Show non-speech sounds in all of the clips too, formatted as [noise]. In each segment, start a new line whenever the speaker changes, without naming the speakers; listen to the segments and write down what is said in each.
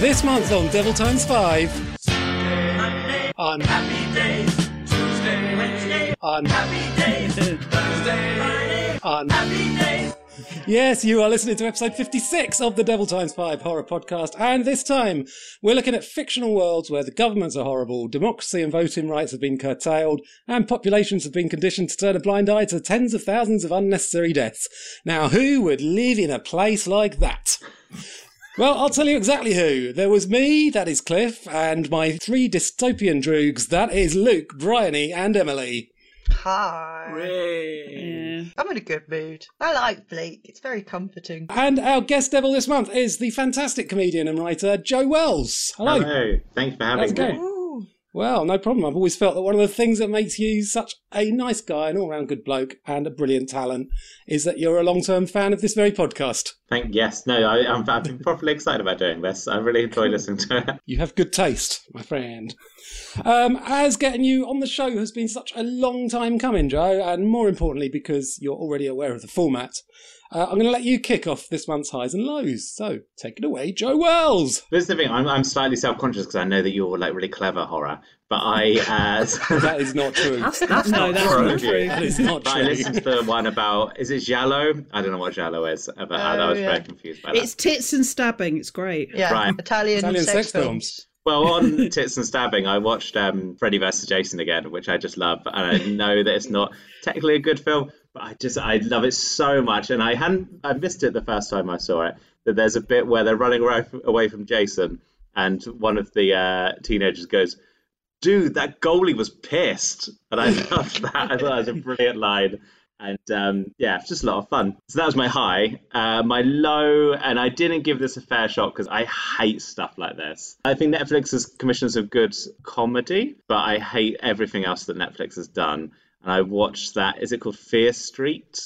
This month on Devil Times 5. On
Happy day, Tuesday, Wednesday,
on
happy day, Thursday,
on
happy day.
Yes, you are listening to episode 56 of the Devil Times 5 horror podcast. And this time, we're looking at fictional worlds where the governments are horrible, democracy and voting rights have been curtailed, and populations have been conditioned to turn a blind eye to tens of thousands of unnecessary deaths. Now, who would live in a place like that? Well, I'll tell you exactly who. There was me, that is Cliff, and my three dystopian droogs, that is Luke, Bryony, and Emily.
Hi.
Yeah.
I'm in a good mood. I like Bleak. It's very comforting.
And our guest devil this month is the fantastic comedian and writer Joe Wells. Hello.
Hello. Thanks for having
it
me.
Well, no problem. I've always felt that one of the things that makes you such a nice guy, an all round good bloke, and a brilliant talent is that you're a long term fan of this very podcast.
Thank yes, no, I, I'm, I've been properly excited about doing this. I really enjoy listening to it.
You have good taste, my friend. Um, as getting you on the show has been such a long time coming, Joe, and more importantly, because you're already aware of the format, uh, I'm going to let you kick off this month's highs and lows. So take it away, Joe Wells.
This is the thing. I'm, I'm slightly self-conscious because I know that you're like really clever horror, but I [laughs] uh,
That is not true.
That's, that's
No,
not
that's
true.
not true.
That is not
but I listened to the one about is it Giallo? I don't know what Giallo is. But I, I
Oh,
was
yeah.
very confused by that.
It's tits and stabbing. It's great.
Yeah,
Right.
Italian,
Italian
sex,
sex
films.
films.
Well, on [laughs] Tits and Stabbing, I watched um, Freddy vs. Jason again, which I just love. And I know that it's not technically a good film, but I just I love it so much. And I hadn't I missed it the first time I saw it. That there's a bit where they're running away from, Jason, and one of the uh, teenagers goes, "Dude, that goalie was pissed," and I [laughs] loved that. I thought that was a brilliant line. And um, yeah, it's just a lot of fun. So that was my high. Uh, my low, and I didn't give this a fair shot because I hate stuff like this. I think Netflix has commissioned some good comedy, but I hate everything else that Netflix has done. And I watched that. Is it called Fear Street?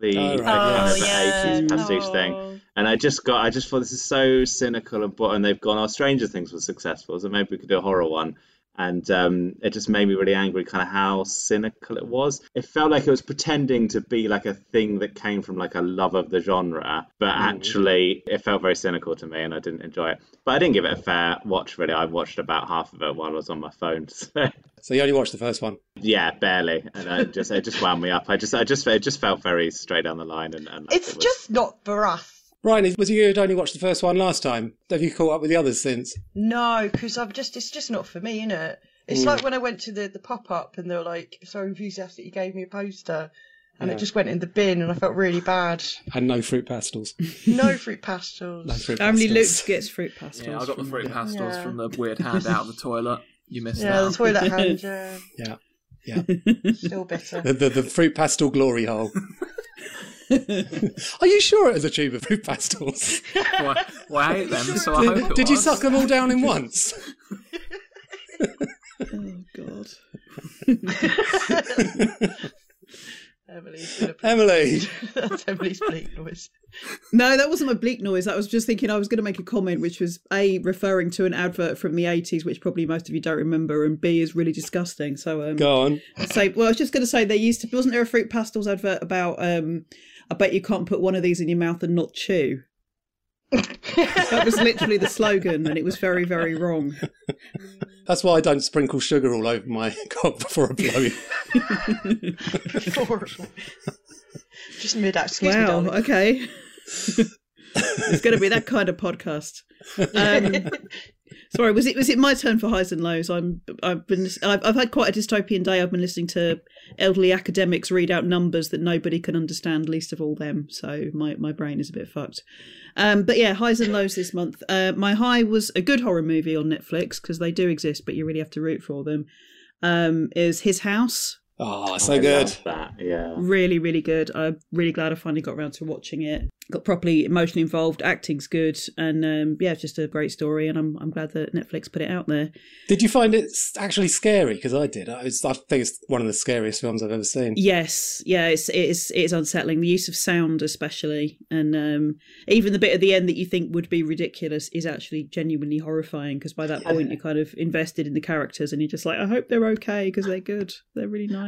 The
Oh, right,
kind of
yes.
80s pastiche thing. And I just got, I just thought this is so cynical and and they've gone, oh, Stranger Things was successful, so maybe we could do a horror one. And um, it just made me really angry, kind of how cynical it was. It felt like it was pretending to be like a thing that came from like a love of the genre, but actually it felt very cynical to me, and I didn't enjoy it. But I didn't give it a fair watch. Really, I watched about half of it while I was on my phone. [laughs] So
So you only watched the first one.
yeah, barely, and I just it just wound me up. I just, I just, it just felt very straight down the line, and, and like
It's
it was-
just not for us.
Ryan, was it you who'd only watched the first one last time? Have you caught up with the others since?
No, because I've just it's just not for me, innit? It's mm. like when I went to the, the pop up and they were like so enthusiastic you gave me a poster and
Yeah.
it just went in the bin and I felt really bad.
And no fruit pastels. [laughs]
No fruit pastels.
No fruit
Only Luke gets fruit pastels.
Yeah, I got the
from-
fruit pastels
Yeah.
from the weird hand out of the toilet. You missed it.
yeah, the
that.
toilet hand, [laughs] yeah.
Yeah. Yeah.
Still bitter.
The, the, the fruit pastel glory hole. [laughs] [laughs] Are you sure it was a tube of fruit pastels? [laughs]
well, well, I hate them, so I hope
Did,
it
did you suck them all [laughs] down in once?
Oh God.
Emily's gonna
Emily.
That's Emily's bleak noise.
No, that wasn't my bleak noise. I was just thinking I was going to make a comment, which was a referring to an advert from the eighties, which probably most of you don't remember, and b is really disgusting. So um,
Go on.
say, well, I was just going to say there used to wasn't there a fruit pastels advert about um, I bet you can't put one of these in your mouth and not chew. that was literally the slogan, and it was very, very wrong.
That's why I don't sprinkle sugar all over my [laughs] cock before I blow.
Horrible. Just mid out. Excuse me,
wow.
darling.
Okay. [laughs] it's going to be that kind of podcast. [laughs] Um, sorry, was it was it my turn for highs and lows? I'm I've been I've, I've had quite a dystopian day. I've been listening to elderly academics read out numbers that nobody can understand, least of all them. So my my brain is a bit fucked. Um, but yeah, highs and lows this month. Uh, my high was a good horror movie on Netflix because they do exist, but you really have to root for them. Um, is His House
Oh, so
I
good.
love that, yeah.
really really good. I'm really glad i finally got around to watching it. Got properly emotionally involved. Acting's good. And um yeah it's just a great story. And i'm, I'm glad that netflix put it out there.
Did you find it actually scary? Because I did. I, was, I think it's one of the scariest films I've ever seen.
yes. Yeah it's it's it's unsettling. The use of sound especially. And um even the bit at the end that you think would be ridiculous is actually genuinely horrifying because by that point you're kind of invested in the characters and you're just like i hope they're okay because they're good. They're really nice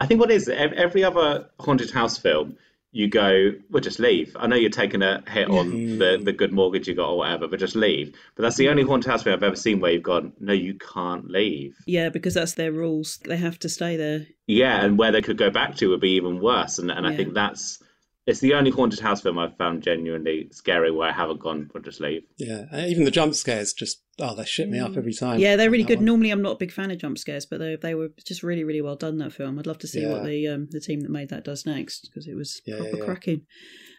I think what it is every other haunted house film, you go, well, just leave. I know you're taking a hit on mm-hmm. the, the good mortgage you got or whatever, but just leave. But that's the only haunted house film I've ever seen where you've gone, no, you can't leave.
Yeah, because that's their rules. They have to stay there.
Yeah, and where they could go back to would be even worse. And and I think that's it's the only haunted house film I've found genuinely scary where I haven't gone, well, just leave.
Yeah, even the jump scares just oh they shit me up every time.
Yeah, they're really good.
one.
Normally, I'm not a big fan of jump scares, but they they were just really really well done. That film. I'd love to see what the um the team that made that does next because it was
Yeah,
proper
yeah, yeah.
cracking.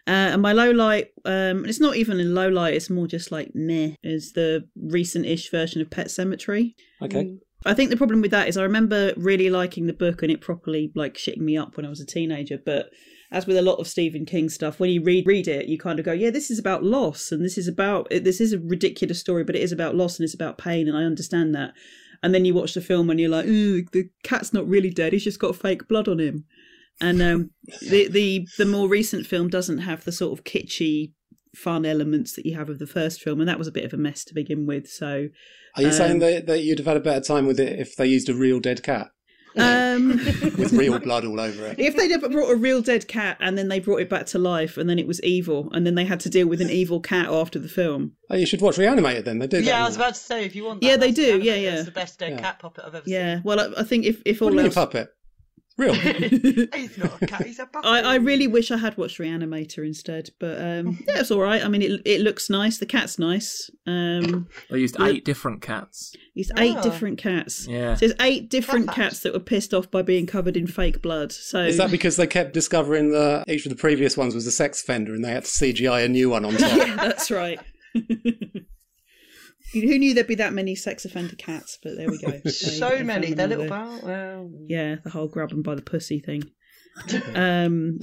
Uh, and my low light, um, it's not even a low light. It's more just like meh. Is the recent-ish version of Pet Sematary.
Okay.
I think the problem with that is I remember really liking the book and it properly like shitting me up when I was a teenager. But as with a lot of Stephen King stuff, when you read read it, you kind of go, yeah, this is about loss and this is about this is a ridiculous story, but it is about loss and it's about pain, and I understand that. And then you watch the film and you're like, ooh, the cat's not really dead; he's just got fake blood on him. And um, [laughs] the the the more recent film doesn't have the sort of kitschy fun elements that you have of the first film, and that was a bit of a mess to begin with. So
Are you saying
Um,
that, that you'd have had a better time with it if they used a real dead cat
um, [laughs]
with real blood all over it?
If they'd ever brought a real dead cat and then they brought it back to life and then it was evil and then they had to deal with an evil cat after the film.
Oh, you should watch Reanimator then. They do that.
Yeah, I was about to say if you want. That,
Yeah, they do,
the
yeah, yeah.
It's the best dead
Yeah.
cat puppet I've ever
Yeah, well, I, I think if if all
do you mean
else,
puppet? Real.
seen. [laughs] He's not a cat. He's a puppet.
I, I really wish I had watched Reanimator instead, but um, yeah, it's all right. I mean, it it looks nice. The cat's nice. Um,
They used
Yeah.
eight different cats.
it's eight
Ah.
different cats.
Yeah.
So there's eight different
Cat
cats that were pissed off by being covered in fake blood. So
Is that because they kept discovering that each of the previous ones was a sex offender and they had to CGI a new one on top?
yeah, [laughs] that's right. [laughs] Who knew there'd be that many sex offender cats? But there we go. [laughs] They-
so
they
many.
found
They're little
all there.
bow. Well,
Yeah, the whole grab 'em by the pussy thing. [laughs] Um,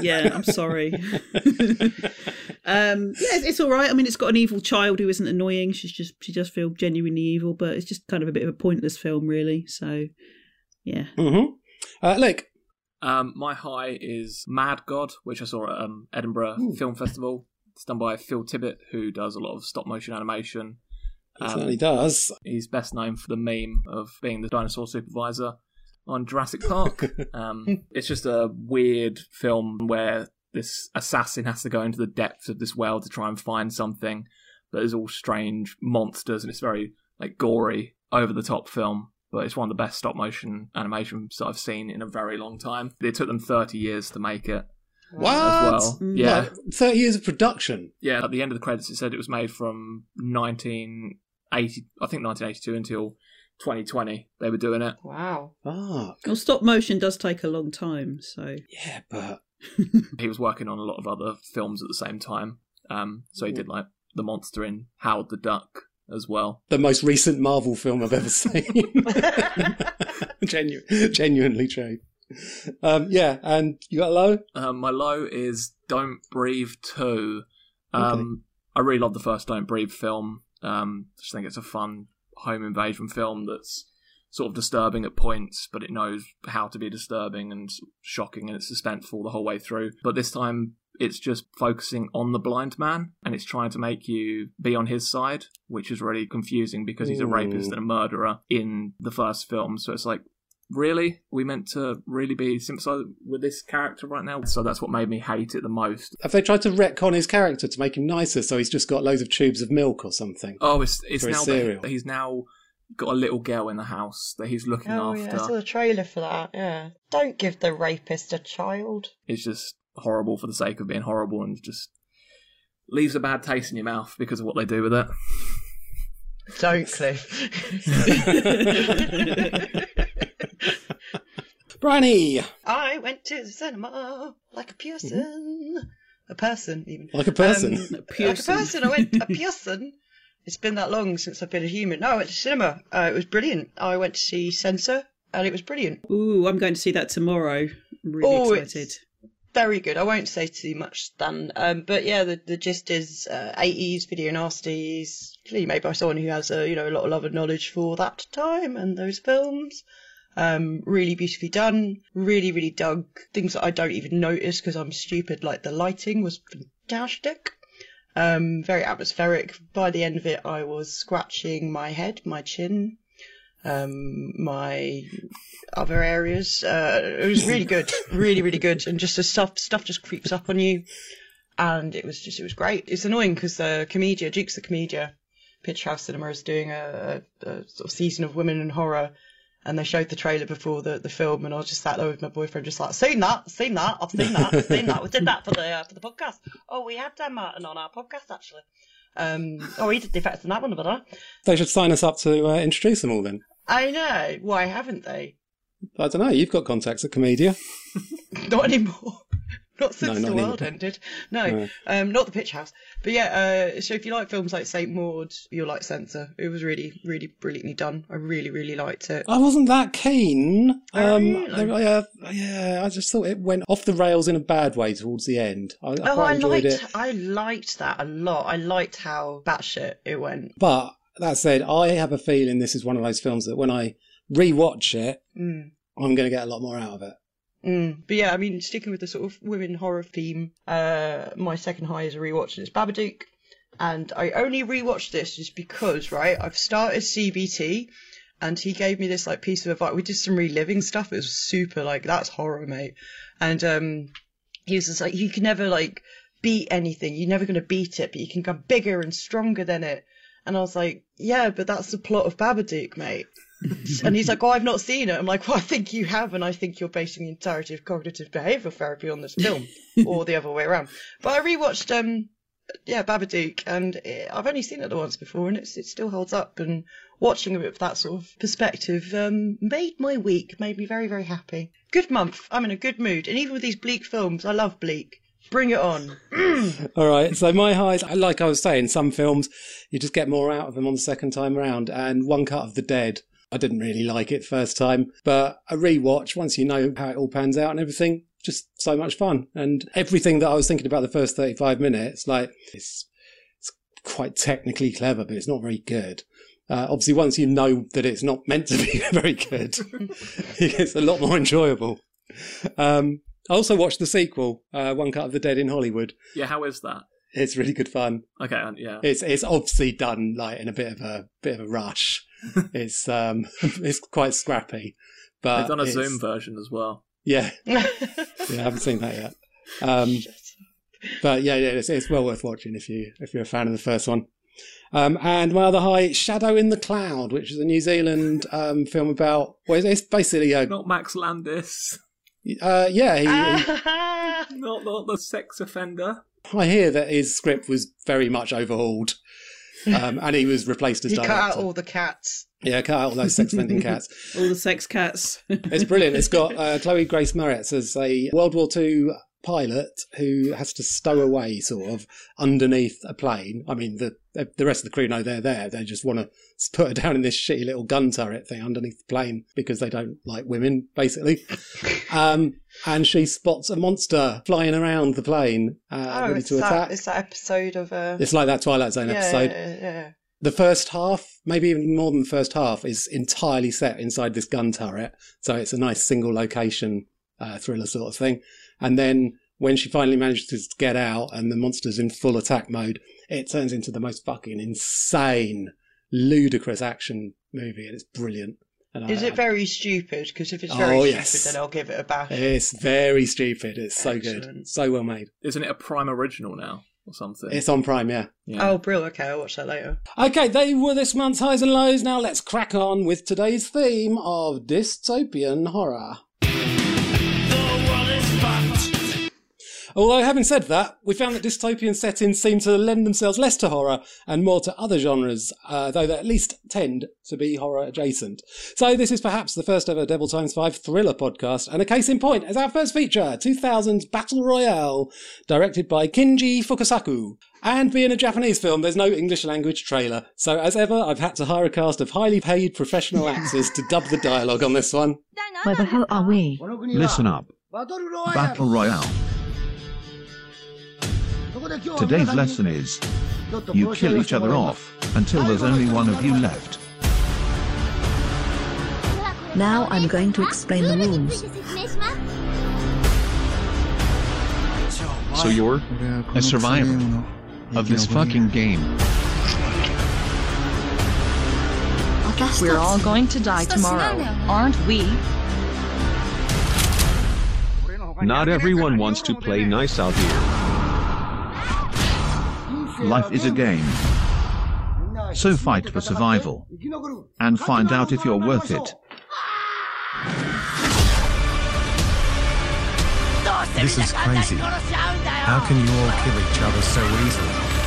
yeah, I'm sorry. [laughs] um, yeah, it's, it's all right. I mean, it's got an evil child who isn't annoying. She's just she does feel genuinely evil, but it's just kind of a bit of a pointless film, really. So, yeah.
hmm Uh, Luke,
Um, my high is Mad God, which I saw at um, Edinburgh
Ooh.
Film Festival. It's done by Phil Tippett, who does a lot of stop motion animation.
It
Um,
certainly does.
He's best known for the meme of being the dinosaur supervisor on Jurassic Park. [laughs] um, it's just a weird film where this assassin has to go into the depths of this well to try and find something, that is all strange monsters and it's very like gory, over the top film. But it's one of the best stop motion animations that I've seen in a very long time. It took them 30 years to make it
What?
well.
Mm.
Yeah.
Like, 30 years of production.
Yeah, at the end of the credits, it said it was made from 1980, I think 1982 until 2020. They were doing it.
wow.
Ah,
Well, stop motion does take a long time, so
yeah, but [laughs]
He was working on a lot of other films at the same time. Um, so he did like the monster in Howard the Duck as well.
the most recent Marvel film I've ever seen. [laughs] Genu- genuinely true. Um, yeah, and you got a low?
Um, my low is Don't Breathe 2. Um, I really love the first Don't Breathe film. Um, I just think it's a fun home invasion film that's sort of disturbing at points, but it knows how to be disturbing and shocking and it's suspenseful the whole way through. But this time it's just focusing on the blind man and it's trying to make you be on his side, which is really confusing because he's a rapist and a murderer in the first film. So it's like, really? We meant to really be sympathized with this character right now? So that's what made me hate it the most.
Have they tried to retcon his character to make him nicer so he's just got loads of tubes of milk or something?
Oh, it's it's now
cereal.
that he's now got a little girl in the house that he's looking after.
Oh yeah, I saw the trailer for that. Yeah. Don't give the rapist a child.
It's just horrible for the sake of being horrible and just leaves a bad taste in your mouth because of what they do with it.
Don't, Cliff. [laughs] [laughs]
Bryony!
I went to the cinema like a person. A person, even.
Like a person.
Um, like a
person.
person. I went a [laughs] person. It's been that long since I've been a human. No, I went to cinema. Uh, it was brilliant. I went to see Censor, and it was brilliant.
ooh, I'm going to see that tomorrow. I'm really
Oh,
excited.
it's very good. I won't say too much, Stan. Um, but yeah, the, the gist is uh, 80s video nasties, clearly made by someone who has a you know a lot of love and knowledge for that time and those films. Um, really beautifully done. Really, really dug things that I don't even notice because I'm stupid. Like the lighting was fantastic. Um, very atmospheric. By the end of it, I was scratching my head, my chin. um, my other areas. Uh, it was really good, really, really good, and just the stuff stuff just creeps up on you, and it was just it was great. It's annoying because the Komedia, Dukes of Komedia, Pitch House Cinema is doing a, a, a sort of season of women in horror. And they showed the trailer before the, the film, and I was just sat there with my boyfriend, just like, seen that, seen that, I've seen that, I've [laughs] seen that. We did that for the uh, for the podcast. Oh, we had Dan Martin on our podcast actually. Um, oh, he did the effects on that one, but I.
They should sign us up to uh, introduce them all then.
I know. Why haven't they?
I don't know. You've got contacts at Komedia. [laughs]
Not anymore. Not since
No, not
the world ended. No,
No.
um, not the Pitch House. But yeah, uh, so if you like films like Saint Maud, you'll like Censor. It was really, really brilliantly done. I really, really liked it.
I wasn't that keen.
Oh,
Um,
really?
there- uh, yeah, I just thought it went off the rails in a bad way towards the end. I, I
oh, I liked,
it.
I liked that a lot. I liked how batshit it went.
But that said, I have a feeling this is one of those films that when I rewatch it,
Mm.
I'm going to get a lot more out of it.
Mm. But yeah, I mean, sticking with the sort of women horror theme, uh, my second high is a rewatch, and it's Babadook. And I only rewatched this just because, right, I've started CBT, and he gave me this like piece of advice. We did some reliving stuff. It was super like that's horror, mate. And um, he was just like, you can never like beat anything. You're never gonna beat it, but you can go bigger and stronger than it. And I was like, yeah, but that's the plot of Babadook, mate. [laughs] and he's like, oh, I've not seen it. I'm like, well, I think you have, and I think you're basing the entirety of cognitive behavioural therapy on this film, [laughs] or the other way around. But I rewatched, um, yeah, Babadook, and it, I've only seen it once before, and it's, it still holds up. And watching it with that sort of perspective um, made my week, made me very, very happy. Good month. I'm in a good mood, and even with these bleak films, I love bleak. Bring it on. [clears throat]
All right. So my highs, like I was saying, some films you just get more out of them on the second time round. And One Cut of the Dead, I didn't really like it first time, but a rewatch once you know how it all pans out and everything, just so much fun. And everything that I was thinking about the first thirty-five minutes, like it's it's quite technically clever, but it's not very good. Uh, obviously, once you know that it's not meant to be [laughs] very good, [laughs] it's a lot more enjoyable. Um, I also watched the sequel, uh, One Cut of the Dead in Hollywood.
Yeah, how is that?
It's really good fun.
Okay, yeah.
It's it's obviously done like in a bit of a bit of a rush. [laughs] it's um [laughs] it's quite scrappy, but
They've done a
it's-
Zoom version as well.
Yeah, [laughs] yeah, I haven't seen that yet. Um, but yeah, yeah, it's, it's well worth watching if you if you're a fan of the first one. Um, and my other high, Shadow in the Cloud, which is a New Zealand um, film about. Well, it's, it's basically a
Not Max Landis.
uh, yeah. He, he.
Not, not the sex offender.
I hear that his script was very much overhauled, um, and he was replaced as
he cut
director.
out all the cats.
Yeah, cut out all those sex offending [laughs] cats.
All the sex cats.
It's brilliant. It's got [laughs] uh, Chloe Grace Moretz as a World War II pilot who has to stow away, sort of, underneath a plane. I mean, the the rest of the crew know they're there. They just want to put her down in this shitty little gun turret thing underneath the plane because they don't like women, basically. [laughs] Um, and she spots a monster flying around the plane, uh,
oh,
ready
it's
to
that,
attack.
it's that episode of uh,
It's like that Twilight Zone
yeah,
episode
yeah, yeah.
the first half, maybe even more than the first half, is entirely set inside this gun turret. So it's a nice single location uh, thriller sort of thing. And then when she finally manages to get out and the monster's in full attack mode, it turns into the most fucking insane, ludicrous action movie, and it's brilliant. And
Is
I-
it very stupid? Because if it's
Oh,
very
yes.
stupid, then I'll give it a bash.
It's very stupid. It's so good, so well made.
Isn't it a Prime original now or something?
It's on Prime, yeah.
yeah.
Oh, brilliant. Okay, I'll watch that later.
Okay, they were this month's highs and lows. Now let's crack on with today's theme of dystopian horror. Although, having said that, we found that dystopian settings seem to lend themselves less to horror and more to other genres, uh, though they at least tend to be horror adjacent. So, this is perhaps the first ever Devil Times 5 thriller podcast, and a case in point is our first feature 2000's Battle Royale, directed by Kinji Fukasaku. And being a Japanese film, there's no English language trailer, so as ever, I've had to hire a cast of highly paid professional actors to dub the dialogue on this one.
Where the hell are we?
Listen up. Battle Royale. Today's lesson is you kill each other off until there's only one of you left.
Now I'm going to explain the rules.
So you're a survivor of this fucking game.
We're all going to die tomorrow, aren't we?
Not everyone wants to play nice out here.
Life is a game. So fight for survival. And find out if you're worth it.
This is crazy. How can you all kill each other so easily?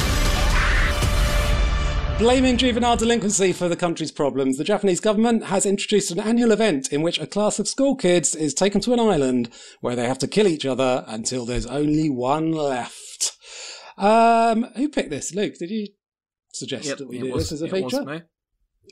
Blaming juvenile delinquency for the country's problems, the Japanese government has introduced an annual event in which a class of school kids is taken to an island where they have to kill each other until there's only one left. Um, who picked this? Luke, did you suggest
Yep,
that we do
was-
this as a feature?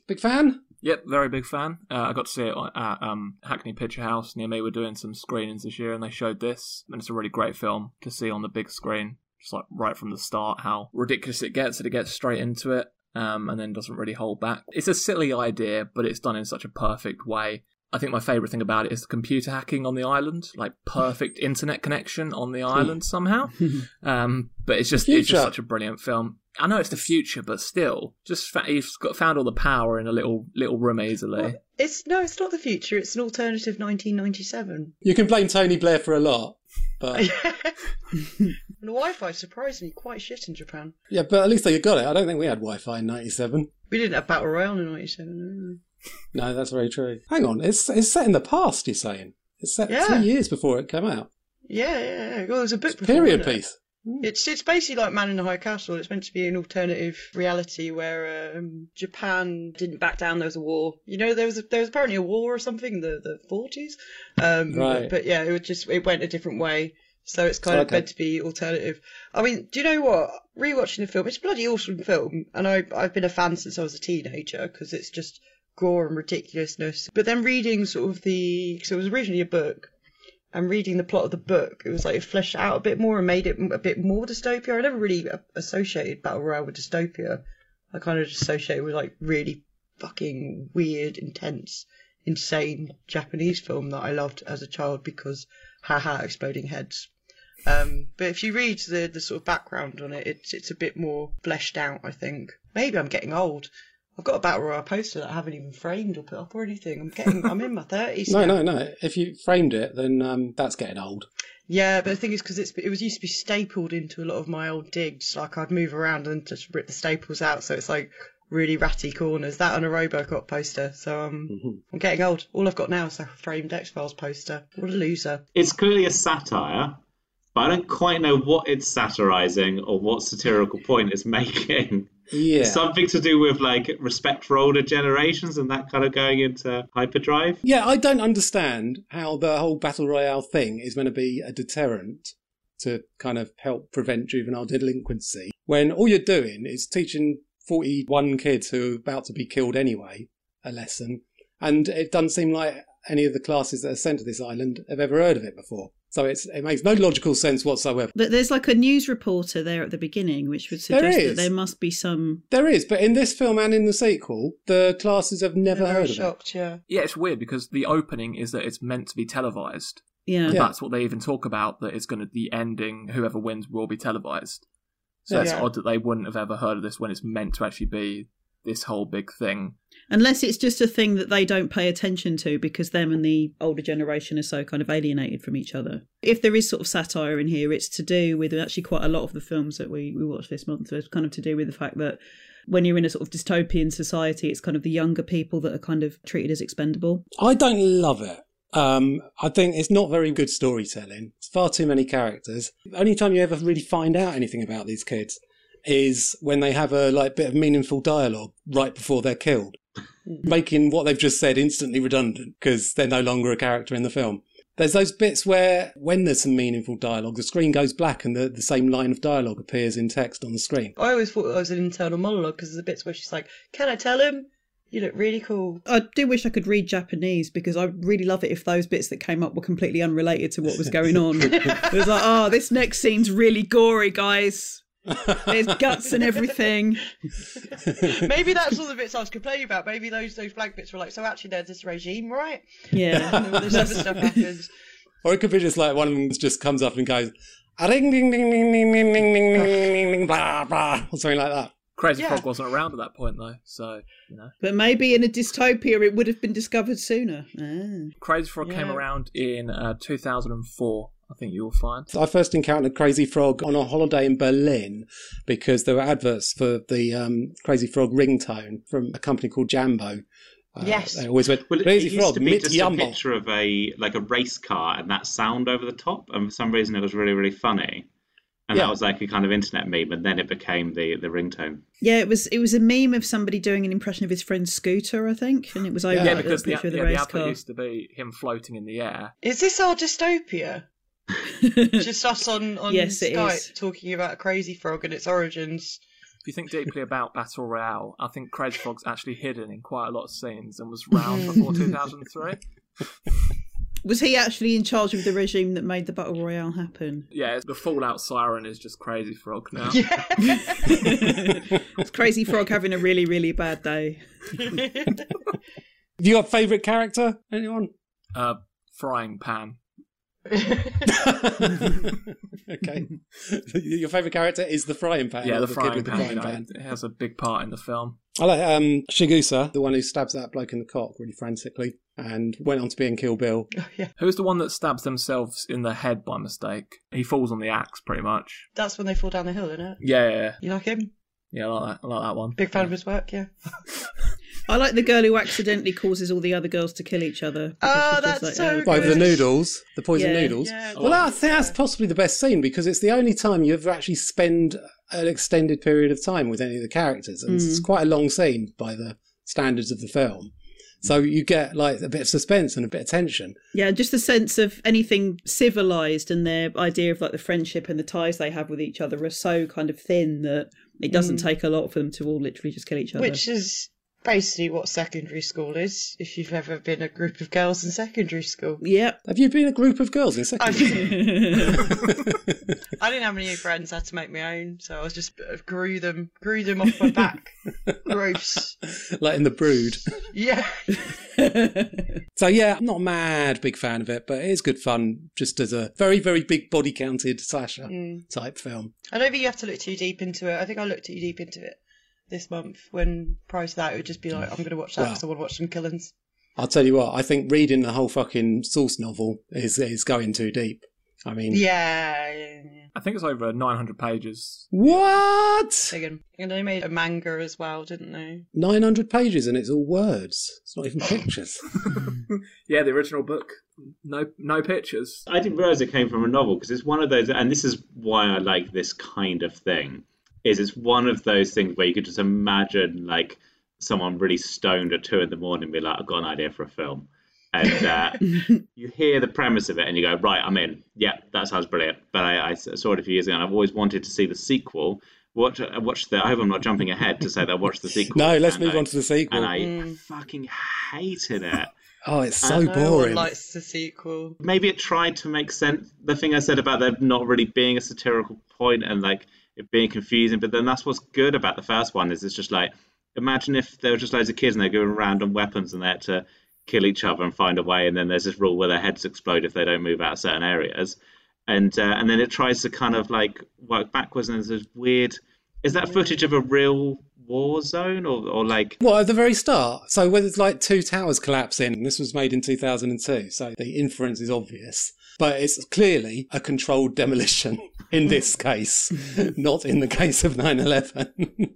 Big fan?
Yep, very big fan. Uh, I got to see it at um, Hackney Picture House near me. We're doing some screenings this year, and they showed this, and it's a really great film to see on the big screen. Just like right from the start, how ridiculous it gets, that it gets straight into it, um, and then doesn't really hold back. It's a silly idea, but it's done in such a perfect way. I think my favourite thing about it is the computer hacking on the island, like perfect internet connection on the island somehow. [laughs] Um, but it's just it's just such a brilliant film. I know it's the future, but still, just fa- you've got found all the power in a little little room easily.
It's no, it's not the future. It's an alternative 1997.
You can blame Tony Blair for a lot, but [laughs]
the Wi-Fi is surprisingly quite shit in Japan.
yeah, but at least they got it. I don't think we had Wi-Fi in '97.
We didn't have Battle Royale in 97.
No, that's very true. Hang on, it's it's set in the past. You're saying it's set
Yeah.
three years before it came out.
Yeah, yeah, yeah. Well, there's a book before,
Period
it?
piece.
It's it's basically like Man in the High Castle. It's meant to be an alternative reality where um, Japan didn't back down. There was a war. You know, there was a, there was apparently a war or something in the the forties. Um,
Right.
But yeah, it was just it went a different way. So it's kind of meant to be alternative. I mean, do you know what? Rewatching the film, it's a bloody awesome film, and I I've been a fan since I was a teenager because it's just gore and ridiculousness. But then reading sort of the so it was originally a book, and reading the plot of the book, it was like it fleshed out a bit more and made it a bit more dystopia. I never really associated battle royale with dystopia. I kind of just associated with like really fucking weird, intense, insane Japanese film that I loved as a child because haha exploding heads. Um, but if you read the the sort of background on it, it's it's a bit more fleshed out. I think maybe I'm getting old. I've got a battle royale poster that I haven't even framed or put up or anything. I'm getting I'm in my [laughs] thirties.
No, no, no. If you framed it, then um, that's getting old.
Yeah, but the thing is, because it's it was used to be stapled into a lot of my old digs. Like I'd move around and just rip the staples out, so it's like really ratty corners. That on a RoboCop poster. So um, I'm getting old. All I've got now is a framed X Files poster. What a loser.
It's clearly a satire, but I don't quite know what it's satirizing or what satirical point it's [laughs] making.
Yeah.
Something to do with like respect for older generations and that kind of going into hyperdrive.
Yeah, I don't understand how the whole battle royale thing is going to be a deterrent to kind of help prevent juvenile delinquency when all you're doing is teaching 41 kids who are about to be killed anyway a lesson. And it doesn't seem like any of the classes that are sent to this island have ever heard of it before. So it's, it makes no logical sense whatsoever.
But there's like a news reporter there at the beginning, which would
There
suggest there must be some.
There is, but in this film and in the sequel, the classes have never
Very
heard of it.
shocked, yeah.
Yeah, it's weird because the opening is that it's meant to be televised.
Yeah.
And
Yeah.
That's what they even talk about. That it's going to the ending. Whoever wins will be televised. So it's
Yeah.
odd that they wouldn't have ever heard of this when it's meant to actually be this whole big thing.
Unless it's just a thing that they don't pay attention to because them and the older generation are so kind of alienated from each other. If there is sort of satire in here, it's to do with actually quite a lot of the films that we, we watched this month. It's kind of to do with the fact that when you're in a sort of dystopian society, it's kind of the younger people that are kind of treated as expendable.
I don't love it. Um, I think it's not very good storytelling. It's far too many characters. The only time you ever really find out anything about these kids is when they have a like bit of meaningful dialogue right before they're killed, mm-hmm. making what they've just said instantly redundant because they're no longer a character in the film. There's those bits where, when there's some meaningful dialogue, the screen goes black and the, the same line of dialogue appears in text on the screen.
I always thought it was an internal monologue because there's the bits where she's like, "Can I tell him? You look really cool."
I do wish I could read Japanese because I really love it if those bits that came up were completely unrelated to what was going on. [laughs] it was like, oh, this next scene's really gory, guys. There's guts and everything.
Maybe that's all the bits I was complaining about. Maybe those those blank bits were like, "So actually, there's this regime, right?"
Yeah.
And all this other stuff happens.
Or it could be just like one of them just comes up and goes, "A ding ding ding ding ding ding ding ding ding ding blah blah or something like that.
Crazy
Yeah.
Frog wasn't around at that point though, so you know.
But maybe in a dystopia it would have been discovered sooner. Ah.
Crazy Frog came around in uh, 2004. I think you will find.
I first encountered Crazy Frog on a holiday in Berlin because there were adverts for the um, Crazy Frog ringtone from a company called Jamba. Uh,
Yes.
They always went,
Well, it
Crazy
used
Frog,
to be
mit
just a
Jumbo.
picture of a like a race car and that sound over the top, and for some reason it was really really funny, and
Yeah.
that was like a kind of internet meme, and then it became the the ringtone.
Yeah, it was it was a meme of somebody doing an impression of his friend Scooter, I think, and it was over
Yeah,
Yeah, because
the
the,
the
yeah, the
race
advert
car.
used to be him floating in the air.
Is this our dystopia? [laughs] Just us on, on
Yes, it
Skype
is.
talking about a Crazy Frog and its origins.
If you think deeply about Battle Royale, I think Crazy Frog's actually hidden in quite a lot of scenes and was round [laughs] before 2003.
Was he actually in charge of the regime that made the battle royale happen?
Yeah, the Fallout Siren is just Crazy Frog now. [laughs]
It's Crazy Frog having a really really bad day.
Have you got favourite character? Anyone?
Uh, frying Pan. [laughs]
okay. Your favourite character is the frying pan.
yeah,
or
the, frying
with the
pan,
frying
you know,
pan.
it has a big part in the film.
I like um, Chigusa, the one who stabs that bloke in the cock really frantically, and went on to be in Kill Bill. [laughs]
Who's the one that stabs themselves in the head by mistake? He falls on the axe, pretty much.
That's when they fall down the hill, isn't it?
Yeah, yeah, yeah.
You like him?
Yeah, I like that, I like that one.
Big fan of his work, yeah. [laughs]
I like the girl who accidentally causes all the other girls to kill each other.
Oh, that's
like,
so
oh,
Over the noodles, the poison
Yeah.
noodles.
Yeah,
well, I think that's possibly the best scene because it's the only time you ever actually spend an extended period of time with any of the characters, and
Mm.
it's quite a long scene by the standards of the film. So you get like a bit of suspense and a bit of tension.
Yeah, just the sense of anything civilized and their idea of like the friendship and the ties they have with each other are so kind of thin that it doesn't
Mm.
take a lot for them to all literally just kill each other.
Which is basically what secondary school is, if you've ever been a group of girls in secondary school.
Yep.
Have you been a group of girls in secondary? School? [laughs]
I didn't have any friends, I had to make my own, so I was just uh, grew them grew them off my back. [laughs] Gross.
like in the Brood.
Yeah. [laughs]
So yeah, I'm not a mad big fan of it, but it is good fun just as a very very big body counted slasher
Mm.
type film.
I don't think you have to look too deep into it. I think I looked too deep into it this month when prior to that it would just be like, I'm going to watch that
Wow.
because I want to watch some killings.
I'll tell you what, I think reading the whole fucking source novel is is going too deep. I mean,
Yeah. yeah, yeah.
I think it's over 900 pages.
what?
Again. And they made a manga as well, didn't they?
900 pages and it's all words. It's not even pictures. [laughs]
Yeah, the original book, no no pictures.
I didn't realize it came from a novel because it's one of those, and this is why I like this kind of thing. Is it's one of those things where you could just imagine like someone really stoned at two in the morning, be like, "I've got an idea for a film," and uh, [laughs] you hear the premise of it and you go, "Right, I'm in. Yeah, that sounds brilliant." But I, I saw it a few years ago, and I've always wanted to see the sequel. Watch, I watched the. I hope I'm not jumping ahead to say that I watched the [laughs] sequel.
no, let's move
I-
on to the sequel.
And I
Mm.
fucking hated it. [laughs]
oh, it's so
No
No
boring.
likes the sequel.
maybe it tried to make sense. The thing I said about there not really being a satirical point and like it being confusing, but then that's what's good about the first one is it's just like imagine if there were just loads of kids and they're given random weapons and they had to kill each other and find a way, and then there's this rule where their heads explode if they don't move out of certain areas, and uh, and then it tries to kind of like work backwards and there's this weird. Is that footage of a real war zone or or like
Well, at the very start. So when it's like two towers collapsing, this was made in 2002, so the inference is obvious. But it's clearly a controlled demolition [laughs] in this case, not in the case of 9 11.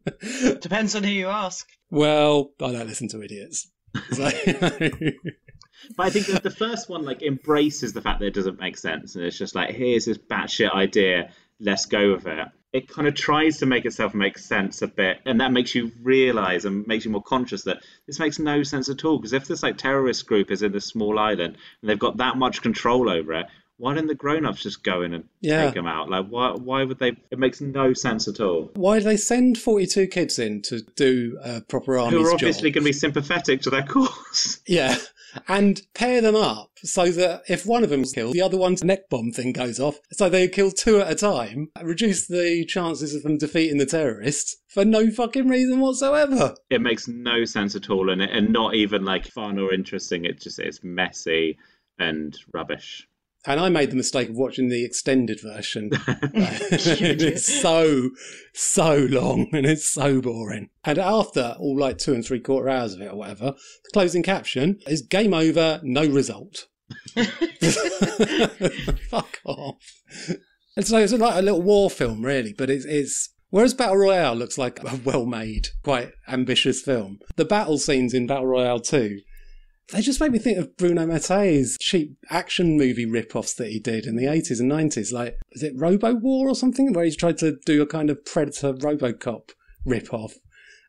Depends on who you ask.
well, I don't listen to idiots. So- [laughs]
But I think that the first one like embraces the fact that it doesn't make sense, and it's just like here's this batshit idea, let's go with it. It kind of tries to make itself make sense a bit, and that makes you realize and makes you more conscious that this makes no sense at all. Because if this like terrorist group is in this small island and they've got that much control over it, why didn't the grown-ups just go in and
Yeah.
take them out? Like why? Why would they? It makes no sense at all.
Why do they send 42 kids in to do a proper army's
Who are
job?
obviously going to be sympathetic to their [laughs] cause.
Yeah. And pair them up so that if one of them's killed, the other one's neck bomb thing goes off. So they kill two at a time, reduce the chances of them defeating the terrorists for no fucking reason whatsoever.
it makes no sense at all and and not even like fun or interesting it just it's messy and rubbish
And I made the mistake of watching the extended version. [laughs] [laughs] it's so, so long and it's so boring. And after all like two and three quarter hours of it or whatever, the closing caption is game over, no result. [laughs] Fuck off. And so it's like a little war film, really, but it's, it's Whereas Battle Royale looks like a well made, quite ambitious film, the battle scenes in Battle Royale 2, they just make me think of Bruno Mattei's cheap action movie rip offs that he did in the 80s and 90s. Like, was it Robo War or something? Where he's tried to do a kind of Predator Robocop rip off.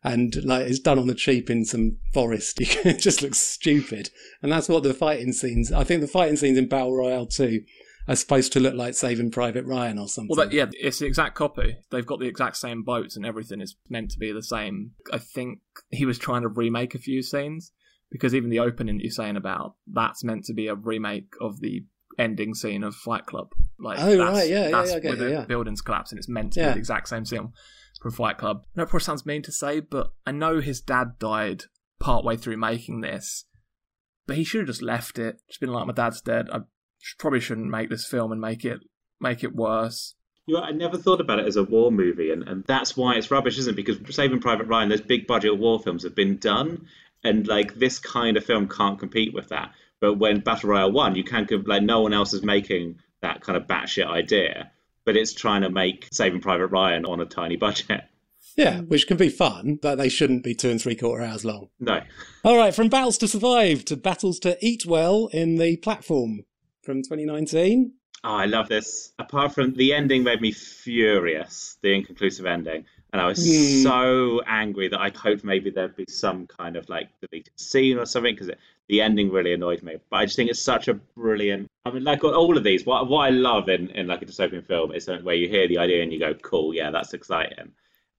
And like it's done on the cheap in some forest. [laughs] it just looks stupid. And that's what the fighting scenes, I think the fighting scenes in Battle Royale 2 are supposed to look like Saving Private Ryan or something.
Well, yeah, it's the exact copy. They've got the exact same boats and everything is meant to be the same. I think he was trying to remake a few scenes because even the opening that you're saying about that's meant to be a remake of the ending scene of Fight Club. Like,
Oh,
that's,
right, yeah, yeah,
that's
yeah, I get
with the
yeah.
buildings collapsing. It's meant to
Yeah.
be the exact same scene from Fight Club. I know it probably sounds mean to say, but I know his dad died partway through making this, but he should have just left it. Just been like, my dad's dead. I probably shouldn't make this film and make it make it worse.
You know, I never thought about it as a war movie, and, and that's why it's rubbish, isn't it? Because Saving Private Ryan, those big budget war films have been done, and like this kind of film can't compete with that. But when Battle Royale won, you can't like no one else is making that kind of batshit idea, but it's trying to make Saving Private Ryan on a tiny budget.
Yeah, which can be fun, but they shouldn't be two and three quarter hours long.
No,
All right, from Battles to Survive to Battles to Eat Well in the platform from 2019.
Oh, ah, I love this. Apart from the ending made me furious, the inconclusive ending. And I was
Hmm.
so angry that I hoped maybe there'd be some kind of like deleted scene or something because the ending really annoyed me. But I just think it's such a brilliant. I mean, like all of these, what, what I love in, in like a dystopian film is where you hear the idea and you go, cool, yeah, that's exciting.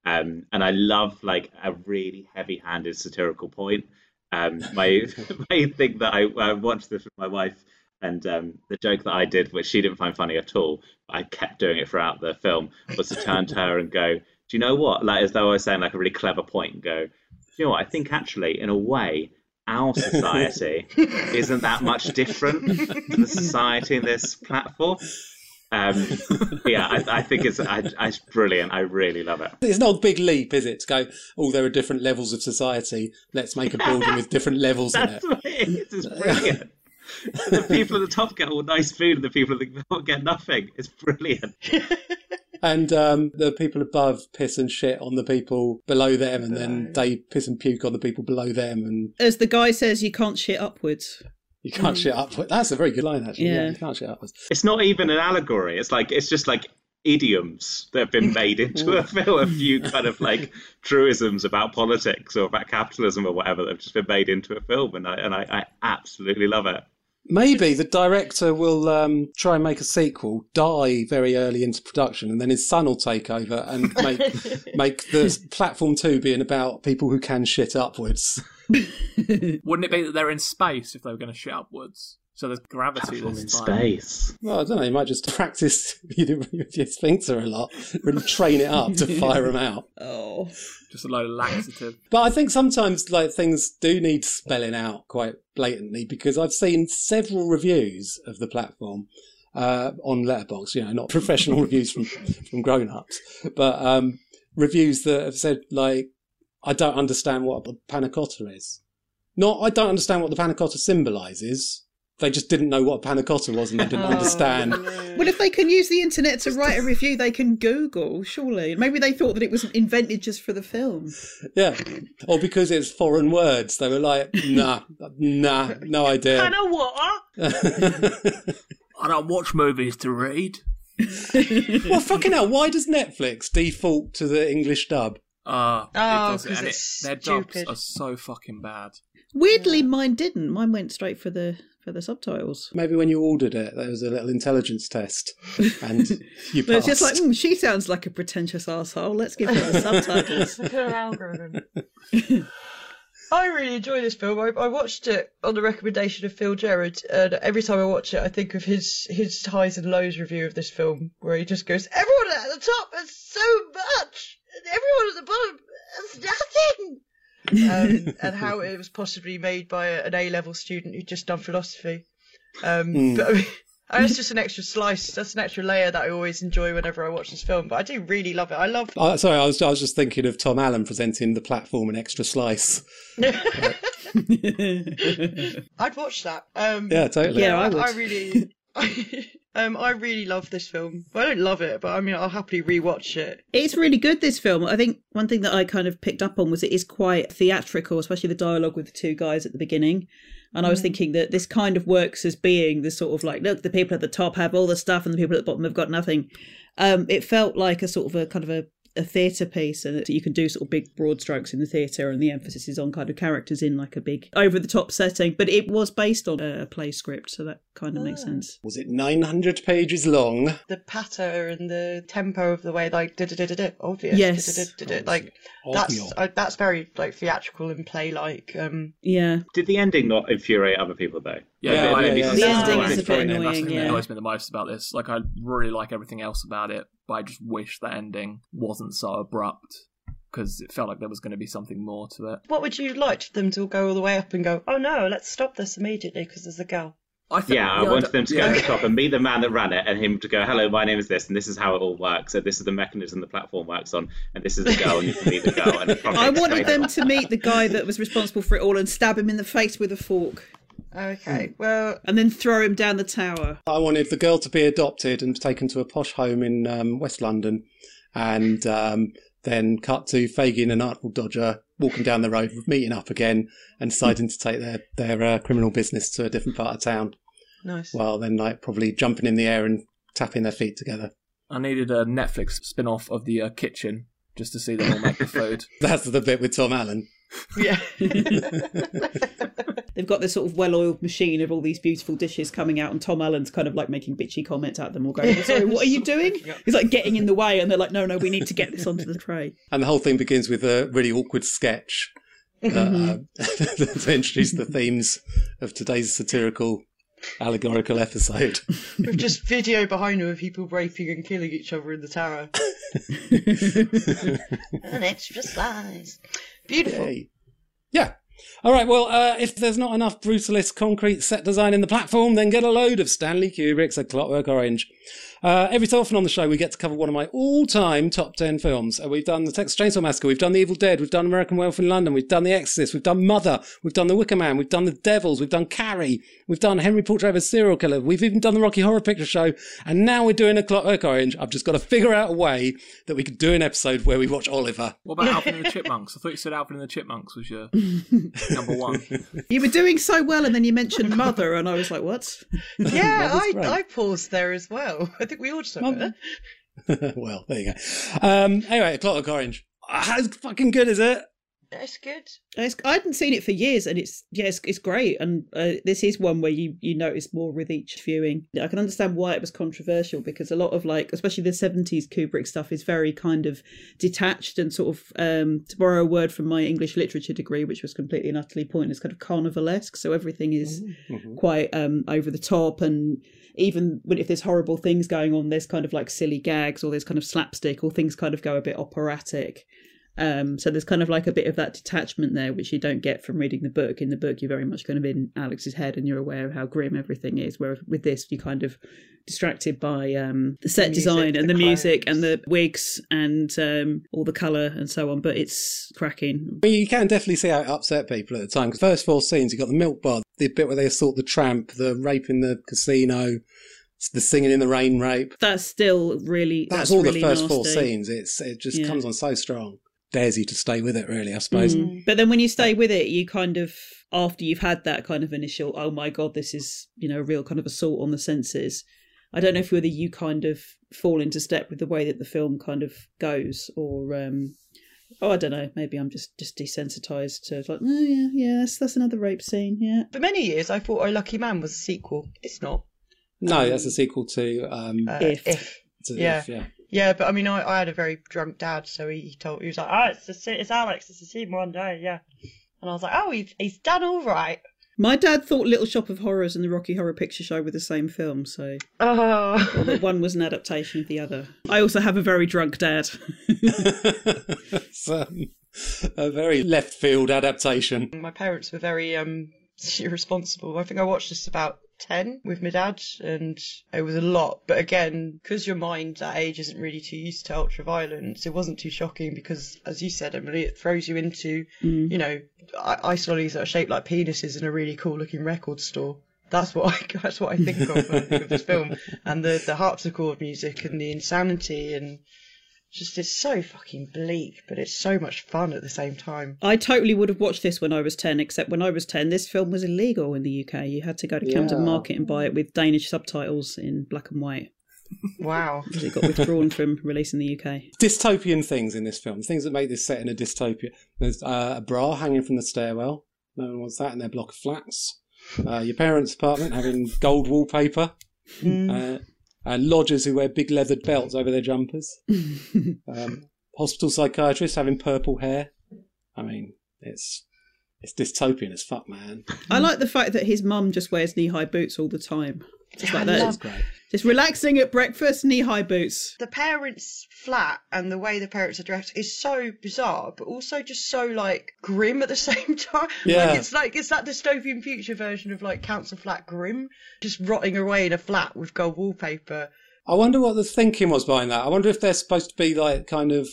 Um, and I love like a really heavy-handed satirical point. Um, my [laughs] [laughs] my thing that I, I watched this with my wife, and um, the joke that I did, which she didn't find funny at all, but I kept doing it throughout the film, was to turn to her and go, "Do you know what?" Like as though I was saying like a really clever point, and go, you know what? I think actually, in a way." Our [laughs] society isn't that much different to the society in this platform. Um, yeah, I, I think it's, I, it's brilliant. I really love it.
It's not a big leap, is it, to go, oh, there are different levels of society. Let's make a building with different levels in it.
That's what it is. It's brilliant. [laughs] the people at the top get all nice food, and the people at the bottom get nothing. It's brilliant. [laughs]
And um, the people above piss and shit on the people below them, and then they piss and puke on the people below them, and
As the guy says, you can't shit upwards.
you can't shit upwards. That's a very good line, actually. Yeah,
Yeah.
you can't shit upwards.
It's not even an allegory. It's like it's just like idioms that have been made into [laughs] a film. A few kind of like truisms about politics or about capitalism or whatever that have just been made into a film, and I and I, I absolutely love it.
Maybe the director will um, try and make a sequel, die very early into production, and then his son will take over and make [laughs] make the platform two being about people who can shit upwards. [laughs]
Wouldn't it be that they're in space if they were going to shit upwards? So there's gravity
Platform in space.
Well, I don't know. You might just [laughs] practice with your sphincter a lot and train it up to [laughs] fire them out.
Oh.
Just a load of laxative.
But I think sometimes like things do need spelling out quite blatantly because I've seen several reviews of the platform uh, on Letterboxd. You know, not [laughs] professional reviews from from grown ups, but um, reviews that have said like, "I don't understand what a panna cotta is." Not, I don't understand what the panna cotta symbolises. They just didn't know what a panna cotta was and they didn't understand.
Well, if they can use the internet to write a review, they can Google, surely. Maybe they thought that it was invented just for the film.
Yeah. Or because it's foreign words. They were like, nah, nah, no idea.
Kind of what?
I don't watch movies to read.
well, fucking hell, why does Netflix default to the English dub?
Uh,
Oh,
it does it,
'cause
and
it's
their dubs are so fucking bad.
Weirdly, mine didn't. Mine went straight for the for the subtitles.
Maybe when you ordered it, there was a little intelligence test, and [laughs] you
But it's just like, "Hmm, she sounds like a pretentious asshole. Let's give her the [laughs] subtitles.
Look at her algorithm. [laughs] I really enjoy this film. I, I watched it on the recommendation of Phil Gerard, and every time I watch it, I think of his his highs and lows review of this film, where he just goes, "Everyone at the top has so much, and everyone at the bottom has nothing," um, [laughs] and how it was possibly made by a- an A level student who'd just done philosophy. Um,
Hmm.
But I mean, [laughs] it's just an extra slice. That's an extra layer that I always enjoy whenever I watch this film. But I do really love it. I love.
Uh, sorry, I was I was just thinking of Tom Allen presenting the platform an extra slice. [laughs]
I'd watch that. Um,
Yeah, totally.
Yeah, I
I,
would.
I really. [laughs] um, I really love this film. I don't love it, but I mean, I'll happily rewatch it.
It's really good, this film. I think one thing that I kind of picked up on was it is quite theatrical, especially the dialogue with the two guys at the beginning. And I was thinking that this kind of works as being the sort of like, look, the people at the top have all the stuff and the people at the bottom have got nothing. Um, it felt like a sort of a kind of a, a theatre piece, and you can do sort of big broad strokes in the theatre, and the emphasis is on kind of characters in like a big over the top setting. But it was based on a play script, so that kind of makes sense.
Was it 900 pages long?
The patter and the tempo of the way, like, da da da da da, obvious.
Yes.
Like, that's uh, that's very like theatrical and play like. Um,
Yeah.
Did the ending not infuriate other people though?
Yeah,
Yeah,
I-
yeah, yeah.
The ending
what
is
I
a bit
find it.
That's the
annoying,
thing that
yeah.
annoys me the most about this. Like, I really like everything else about it, but I just wish the ending wasn't so abrupt because it felt like there was going to be something more to it.
what would you like for them to go all the way up and go? Oh no, let's stop this immediately because there's a girl.
I think,
Yeah, I wanted them to go to the top and meet the man that ran it, and him to go, "Hello, my name is this, and this is how it all works. So this is the mechanism the platform works on, and this is the girl, and you can meet the girl." And [laughs]
I wanted them to meet the guy that was responsible for it all and stab him in the face with a fork
Okay, well,
and then throw him down the tower.
I wanted the girl to be adopted and taken to a posh home in um, West London, and um, then cut to Fagin and Artful Dodger walking down the road, meeting up again, and deciding to take their their uh, criminal business to a different part of town.
nice.
Well, then like probably jumping in the air and tapping their feet together.
I needed a Netflix spin off of the uh, kitchen just to see them all make the food. [laughs]
That's the bit with Tom Allen.
Yeah. [laughs] [laughs]
They've got this sort of well-oiled machine of all these beautiful dishes coming out, and Tom Allen's kind of like making bitchy comments at them, or going, "Sorry, what are you doing?" [laughs] He's like getting in the way, and they're like, "No, no, we need to get this onto the tray."
And the whole thing begins with a really awkward sketch that, uh, [laughs] to introduce the themes of today's satirical allegorical episode.
With just video behind them of people raping and killing each other in the tower. [laughs] An extra slice. Beautiful.
Yay. Yeah. All right. Well, uh, if there's not enough brutalist concrete set design in the platform, then get a load of Stanley Kubrick's A Clockwork Orange. Uh, every so often on the show, we get to cover one of my all-time top ten films. Uh, we've done the Texas Chainsaw Massacre, we've done The Evil Dead, we've done American Werewolf in London, we've done The Exorcist, we've done Mother, we've done The Wicker Man, we've done The Devils, we've done Carrie, we've done Henry Portrait of a Serial Killer, we've even done the Rocky Horror Picture Show, and now we're doing A Clockwork Orange. I've just got to figure out a way that we could do an episode where we watch Oliver.
What about Alvin and the [laughs] Chipmunks? I thought you said Alvin and the Chipmunks was your [laughs] number one.
You were doing so well, and then you mentioned Mother, and I was like, "What?" [laughs]
Yeah, I. I paused there as well. I think we all just went,
Mum- [laughs] well, there you go. Um, anyway, Clockwork Orange. Ah, How fucking good is it?
That's good.
It's, I hadn't seen it for years, and it's yeah, it's, it's great. And uh, this is one where you you notice more with each viewing. I can understand why it was controversial because a lot of like, especially the seventies Kubrick stuff, is very kind of detached and sort of um, to borrow a word from my English literature degree, which was completely and utterly pointless, kind of carnivalesque. So everything is quite um, over the top and. Even when if there's horrible things going on, there's kind of like silly gags or there's kind of slapstick or things kind of go a bit operatic. Um, so there's kind of like a bit of that detachment there, which you don't get from reading the book. In the book, you're very much kind of in Alex's head, and you're aware of how grim everything is. Where with this, you're kind of distracted by um, the set
music,
design and
the
the, music and the wigs and um, all the colour and so on. But it's cracking.
But you can definitely see how it upset people at the time. 'cause first four scenes, you've got the milk bar, the bit where they assault the tramp, the rape in the casino, the singing in the rain rape.
That's still really
That's,
that's,
all
really
the first four scenes. It's it just
Yeah.
comes on so strong. Dares you to stay with it, really. I suppose.
Mm. But then when you stay with it, you kind of after you've had that kind of initial, oh my god, this is you know a real kind of assault on the senses. I don't know if whether you kind of fall into step with the way that the film kind of goes, or um, oh, I don't know. Maybe I'm just just desensitized to like, oh yeah, yeah, that's that's another rape scene. Yeah,
For many years, I thought Oh Lucky Man was a sequel. It's not.
No, that's a sequel to um,
Uh,
If.
if.
to
yeah.
If, yeah.
Yeah, but I mean, I, I had a very drunk dad, so he, he told he was like, "Oh, it's the, se- it's Alex. It's the scene one day, yeah." And I was like, "Oh, he's he's done all right."
my dad thought Little Shop of Horrors and the Rocky Horror Picture Show were the same film, so
Oh,
or one was an adaptation of the other. I also have a very drunk dad. [laughs]
it's um, a very left field adaptation.
my parents were very um irresponsible. I think I watched this about 10 with my dad, and it was a lot. But again, because your mind that age isn't really too used to ultra violence, it wasn't too shocking because, as you said, Emily, it throws you into,
Mm.
you know, i- ice lollies that are shaped like penises in a really cool looking record store. That's what I [laughs] that's what I think of when I think of this [laughs] film, and the the harpsichord music and the insanity and just it's so fucking bleak, but it's so much fun at the same time.
I totally would have watched this when I was 10, except when I was 10, this film was illegal in the UK. You had to go to Camden
Yeah.
Market and buy it with Danish subtitles in black and white.
Wow.
Because [laughs] it got withdrawn from release in the UK.
dystopian things in this film, things that make this set in a dystopia. There's uh, a bra hanging from the stairwell. No one wants that in their block of flats. Uh, your parents' apartment having gold wallpaper. Uh, and lodgers who wear big leathered belts over their jumpers. [laughs] um, hospital psychiatrists having purple hair. I mean, it's it's dystopian as fuck, man.
I like the fact that his mum just wears knee high boots all the time. Just
Yeah,
like
I
that.
love-
Great.
Just relaxing at breakfast, knee high boots.
The parents' flat and the way the parents are dressed is so bizarre, but also just so like grim at the [laughs] same time.
Yeah.
Like it's like it's that dystopian future version of like Council Flat Grim, just rotting away in a flat with gold wallpaper.
I wonder what the thinking was behind that. I wonder if they're supposed to be like kind of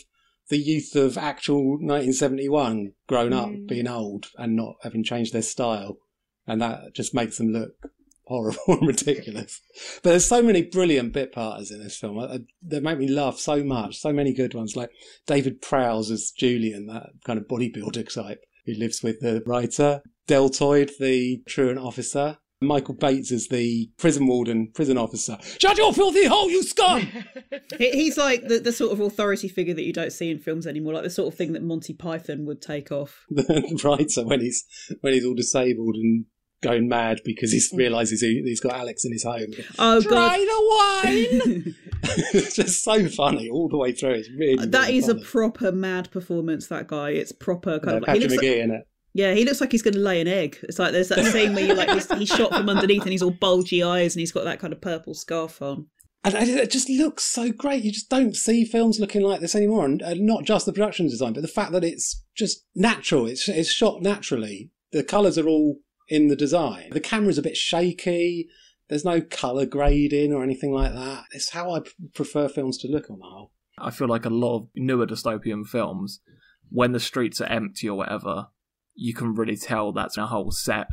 the youth of actual 1971 grown up, mm. being old and not having changed their style. And that just makes them look [laughs] horrible and ridiculous. But there's so many brilliant bit parters in this film. I, I, they make me laugh so much. So many good ones, like David Prowse as Julian, that kind of bodybuilder type who lives with the writer. Deltoid, the truant officer. Michael Bates is the prison warden, prison officer. Shut your filthy hole, you scum! [laughs]
He's like the, the sort of authority figure that you don't see in films anymore, like the sort of thing that Monty Python would take off. [laughs]
the writer when he's when he's all disabled and going mad because he realizes he, he's got Alex in his home.
Oh,
Try
God.
the wine. [laughs] it's just so funny all the way through. It's really
That
really
is a proper mad performance. That guy, it's proper kind of like
Patrick Magee
like,
in it.
Yeah, he looks like he's going to lay an egg. It's like there's that scene where you like he's, he's shot from underneath and he's all bulgy eyes and he's got that kind of purple scarf on.
And and it just looks so great. You just don't see films looking like this anymore, and, and not just the production design, but the fact that it's just natural. It's it's shot naturally. The colours are all in the design. The camera's a bit shaky. There's no colour grading or anything like that. It's how I p- prefer films to look on the whole.
I feel like a lot of newer dystopian films, when the streets are empty or whatever, you can really tell that's a whole set,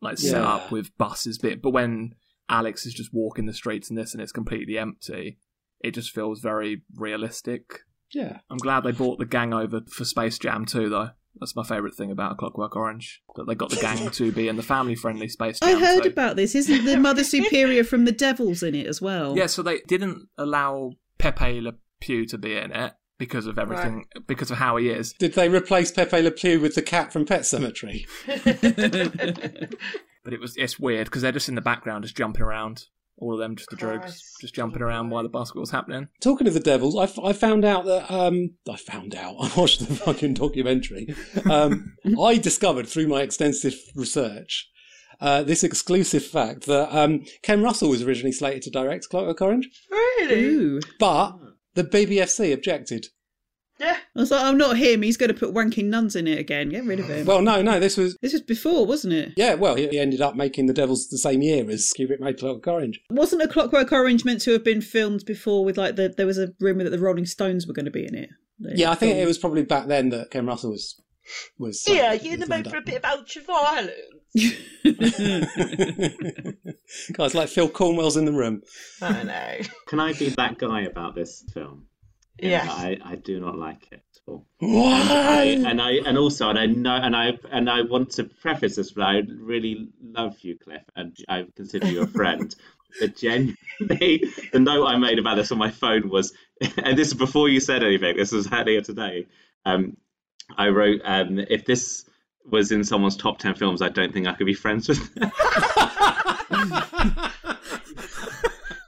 like set
Yeah.
up with buses bit. But when Alex is just walking the streets in this and it's completely empty, it just feels very realistic.
Yeah.
I'm glad they brought the gang over for Space Jam too, though. That's my favourite thing about Clockwork Orange. That they got the gang [laughs] to be in the family friendly Space Jam, I
heard
too.
about this. Isn't the Mother [laughs] Superior from the Devils in it as well?
Yeah, so they didn't allow Pepe Le Pew to be in it because of everything, because of how he is.
Did they replace Pepe Le Pew with the cat from Pet Sematary? [laughs] [laughs]
But it was it's weird because they're just in the background, just jumping around. All of them, just the drugs, just jumping around while the basketball's happening.
Talking of the Devils, I, f- I found out that um, I found out. [laughs] I watched the fucking documentary. Um, I discovered through my extensive research uh, this exclusive fact that um, Ken Russell was originally slated to direct Clockwork Orange,
Really?
Ooh.
but the BBFC objected.
Yeah.
I was like, I'm not him. He's going to put wanking nuns in it again. Get rid of him.
Well, no, no, this was
this was before, wasn't it?
yeah. Well, he, he ended up making the Devils the same year as Kubrick made Clockwork Orange.
Wasn't a Clockwork Orange meant to have been filmed before? With like the there was a rumor that the Rolling Stones were going to be in it. They
Yeah, I think
filmed-
it was probably back then that Ken Russell was was.
Yeah, uh,
was
you're in the
lined
mood for a bit of ultra violence. [laughs]
Guys like Phil Cornwell's in the room.
I know.
Can I be that guy about this film?
Yes.
I, I do not like it at all.
Why?
And I, and I and also and I know and I and I want to preface this, but I really love you, Cliff, and I consider you a friend. [laughs] but genuinely, the note I made about this on my phone was, and this is before you said anything. This was earlier today. Um, I wrote, um, if this was in someone's top ten films, I don't think I could be friends with. them. [laughs]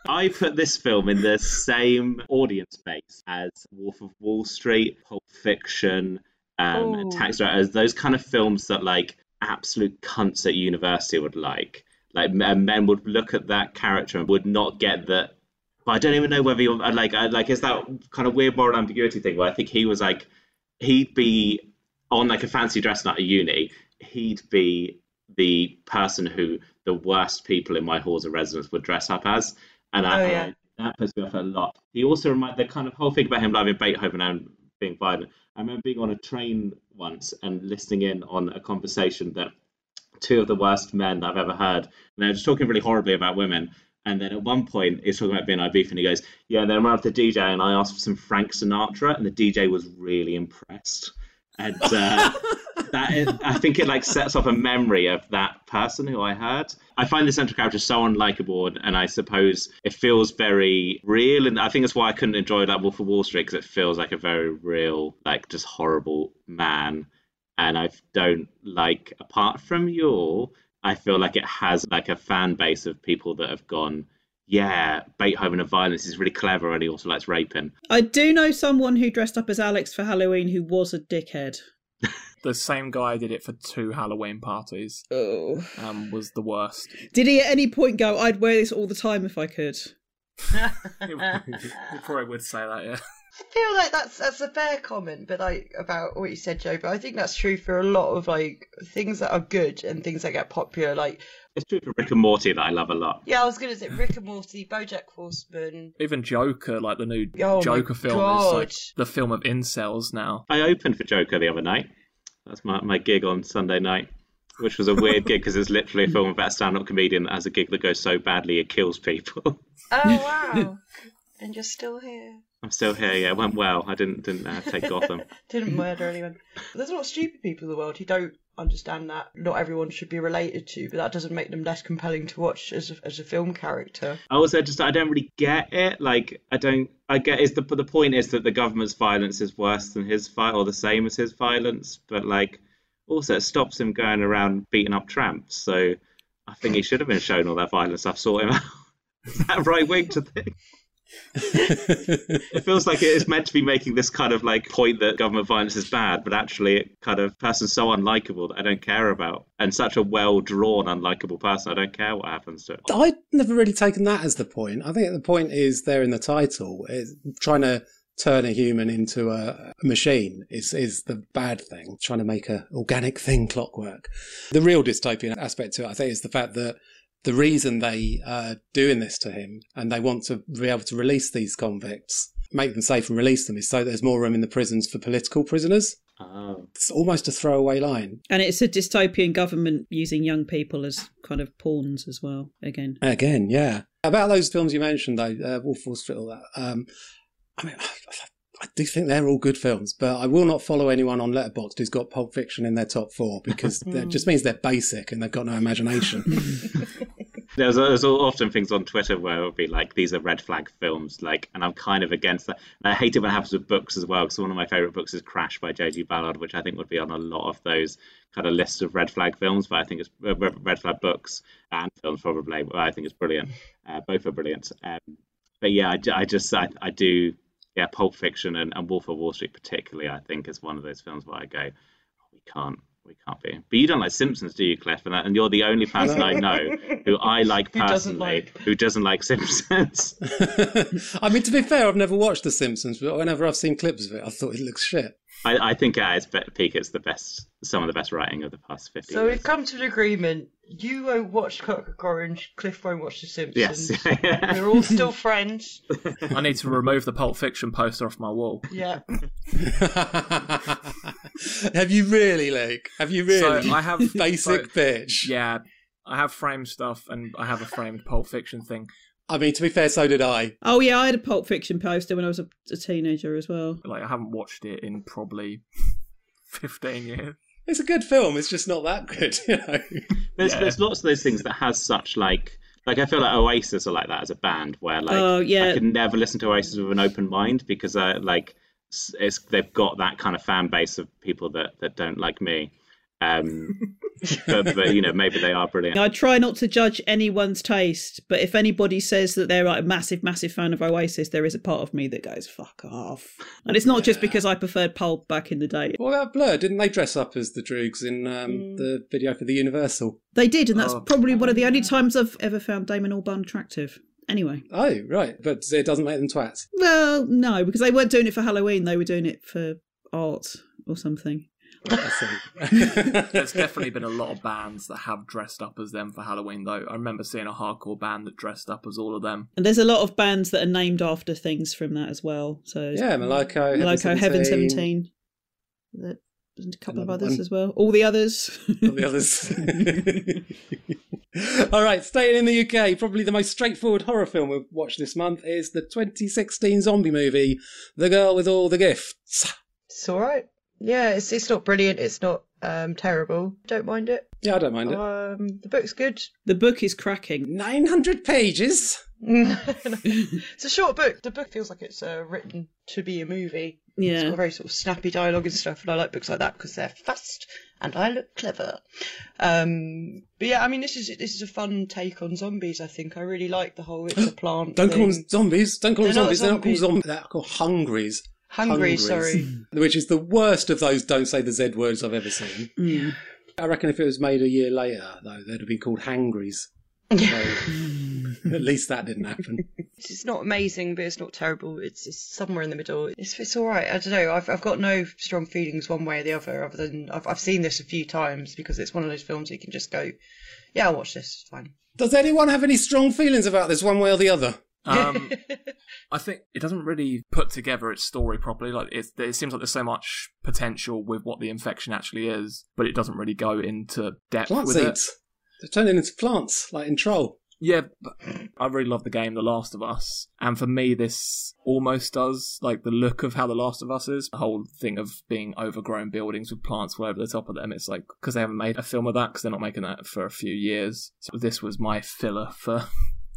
I put this film in the same audience base as Wolf of Wall Street, Pulp Fiction, um,
Ooh.
Taxi Driver, as those kind of films that like absolute cunts at university would like. Like men would look at that character and would not get that. But I don't even know whether you're like I, like is that kind of weird moral ambiguity thing where I think he was like he'd be on like a fancy dress night at uni. He'd be the person who the worst people in my halls of residence would dress up as, and I,
Oh, yeah.
that puts me off a lot. He also remind the kind of whole thing about him loving Beethoven and being violent. I remember being on a train once and listening in on a conversation that two of the worst men that I've ever heard, and they were just talking really horribly about women. And then at one point, he's talking about being beef, and he goes, "Yeah." And then out with the DJ, and I asked for some Frank Sinatra, and the DJ was really impressed. And uh, [laughs] that is, I think it like sets off a memory of that person who I heard. I find the central character so unlikable, and- and I suppose it feels very real. And I think that's why I couldn't enjoy that Wolf of Wall Street because it feels like a very real, like just horrible man. And I don't like, apart from you, I feel like it has like a fan base of people that have gone, yeah, Beethoven of violence is really clever, and he also likes raping.
I do know someone who dressed up as Alex for Halloween who was a dickhead. [laughs]
The same guy did it for two Halloween parties.
Oh.
Um, was the worst.
Did he at any point go, I'd wear this all the time if I could? [laughs]
He probably would say that, yeah.
I feel like that's that's a fair comment, but like about what you said, Joe. But I think that's true for a lot of like things that are good and things that get popular. Like
It's true for Rick and Morty that I love a lot.
yeah, I was gonna say Rick and Morty, BoJack Horseman.
Even Joker, like the new
Oh my
Joker film, is
God.
like the film of incels now.
I opened for Joker the other night. That's my, my gig on Sunday night, which was a weird gig because it's literally a film about a stand up comedian that has a gig that goes so badly it kills people.
Oh [laughs] wow! and you're still here.
I'm still here, yeah, it went well. I didn't didn't uh, take Gotham. [laughs]
Didn't murder anyone. There's a lot of stupid people in the world who don't understand that not everyone should be related to, but that doesn't make them less compelling to watch as a, as a film character.
I also just I don't really get it. Like I don't I get is the the point is that the government's violence is worse than his fight or the same as his violence, but like also it stops him going around beating up tramps. So I think he should have been shown all that violence. I've sought him [laughs] out. Is that right wing to think? It feels like it is meant to be making this kind of like point that government violence is bad, but actually, it kind of person's so unlikable that I don't care about, and such a well drawn unlikable person, I don't care what happens to it.
I'd never really taken that as the point. I think the point is there in the title. It's trying to turn a human into a, machine is is the bad thing. Trying to make a organic thing clockwork. The real dystopian aspect to it, I think, is the fact that the reason they are doing this to him and they want to be able to release these convicts, make them safe and release them, is so there's more room in the prisons for political prisoners.
Oh.
It's almost a throwaway line.
And it's a dystopian government using young people as kind of pawns as well, again.
Again, yeah. About those films you mentioned, though, uh, Wolf of Wall Street, all that. Um, I mean, [sighs] I do think they're all good films, but I will not follow anyone on Letterboxd who's got Pulp Fiction in their top four because [laughs] that just means they're basic and they've got no imagination. [laughs]
There's, there's often things on Twitter where it'll be like these are red flag films, like, and I'm kind of against that. And I hate it when it happens with books as well, because one of my favorite books is Crash by J.G. Ballard, which I think would be on a lot of those kind of lists of red flag films. But I think it's uh, red red flag books and films probably. I think it's brilliant. Uh, both are brilliant. Um, but yeah, I, I just I, I do yeah, Pulp Fiction and, and Wolf of Wall Street particularly. I think is one of those films where I go, oh, we can't. We can't be. But you don't like Simpsons, do you, Cliff? And, and you're the only person I know who I [laughs] like
Who doesn't
personally
like.
who doesn't like Simpsons. [laughs]
I mean, to be fair, I've never watched The Simpsons, but whenever I've seen clips of it, I thought it looks shit.
I, I think at its peak, it's the best, some of the best writing of the past 50
So
years.
we've come to an agreement. You won't watch Clockwork Orange. Cliff won't watch The Simpsons.
Yes. [laughs]
We're all still friends. [laughs]
I need to remove the Pulp Fiction poster off my wall.
Yeah. [laughs]
have you really, Luke? Have you really?
So I have
basic
so-
bitch.
Yeah, I have framed stuff and I have a framed Pulp Fiction thing.
I mean, to be fair, so did I.
Oh, yeah, I had a Pulp Fiction poster when I was a, a teenager as well.
Like I haven't watched it in probably [laughs] fifteen years.
It's a good film. It's just not that good, [laughs] you know.
There's,
Yeah.
there's lots of those things that has such like like I feel like Oasis are like that as a band where like
Oh, yeah.
I can never listen to Oasis with an open mind because I like s- it's they've got that kind of fan base of people that that don't like me. Um, but, but you know maybe they are brilliant.
I try not to judge anyone's taste, but if anybody says that they're like a massive, massive fan of Oasis, there is a part of me that goes, fuck off. And it's not just because I preferred Pulp back in the day.
What about Blur? Didn't they dress up as the Droogs in um, the video for the Universal?
They did, and that's
Oh.
probably one of the only times I've ever found Damon Albarn attractive. Anyway.
Oh, right. But it doesn't make them twats.
Well, no, because they weren't doing it for Halloween, they were doing it for art or something.
I see. [laughs]
There's definitely been a lot of bands that have dressed up as them for Halloween, though. I remember seeing a hardcore band that dressed up as all of them.
And there's a lot of bands that are named after things from that as well. So
Yeah, Moloko, Heaven
Moloko, Heaven
17.
Seventeen. There- a couple of others
one.
as well. All the others.
All the others. [laughs] All right, staying in the UK, probably the most straightforward horror film we've watched this month is the 2016 zombie movie, The Girl with All the Gifts.
It's all right. Yeah, it's it's not brilliant. It's not um terrible. Don't mind it.
Yeah, I don't mind it.
Um, the book's good.
the book is cracking.
900 pages. [laughs]
it's a short book. The book feels like it's uh, written to be a movie. It's
Yeah.
got very sort of snappy dialogue and stuff, and I like books like that because they're fast and I look clever. Um, but yeah, I mean, this is this is a fun take on zombies. I think I really like the whole it's a [gasps] plant.
Don't call them zombies. Don't call them
They're not
zombies. They're not called
zombies.
They're called hungries.
Hungry, sorry. [laughs]
Which is the worst of those don't say the Z words I've ever seen.
Mm.
I reckon if it was made a year later, though, they'd have been called hangries. [laughs] So, at least that didn't happen. [laughs]
It's not amazing, but it's not terrible. It's, it's somewhere in the middle. It's it's all right. I don't know. I've I've got no strong feelings one way or the other, other than I've I've seen this a few times because it's one of those films you can just go, yeah, I'll watch this. It's fine.
Does anyone have any strong feelings about this one way or the other?
Um, [laughs] I think it doesn't really put together its story properly. Like it seems like there's so much potential with what the infection actually is, but it doesn't really go into depth
Plant seeds. They're turning into plants, like in Troll.
Yeah, but I really love the game The Last of Us, and for me, this almost does like the look of how The Last of Us is. The whole thing of being overgrown buildings with plants all over the top of them. It's like because they haven't made a film of that because they're not making that for a few years. So this was my filler for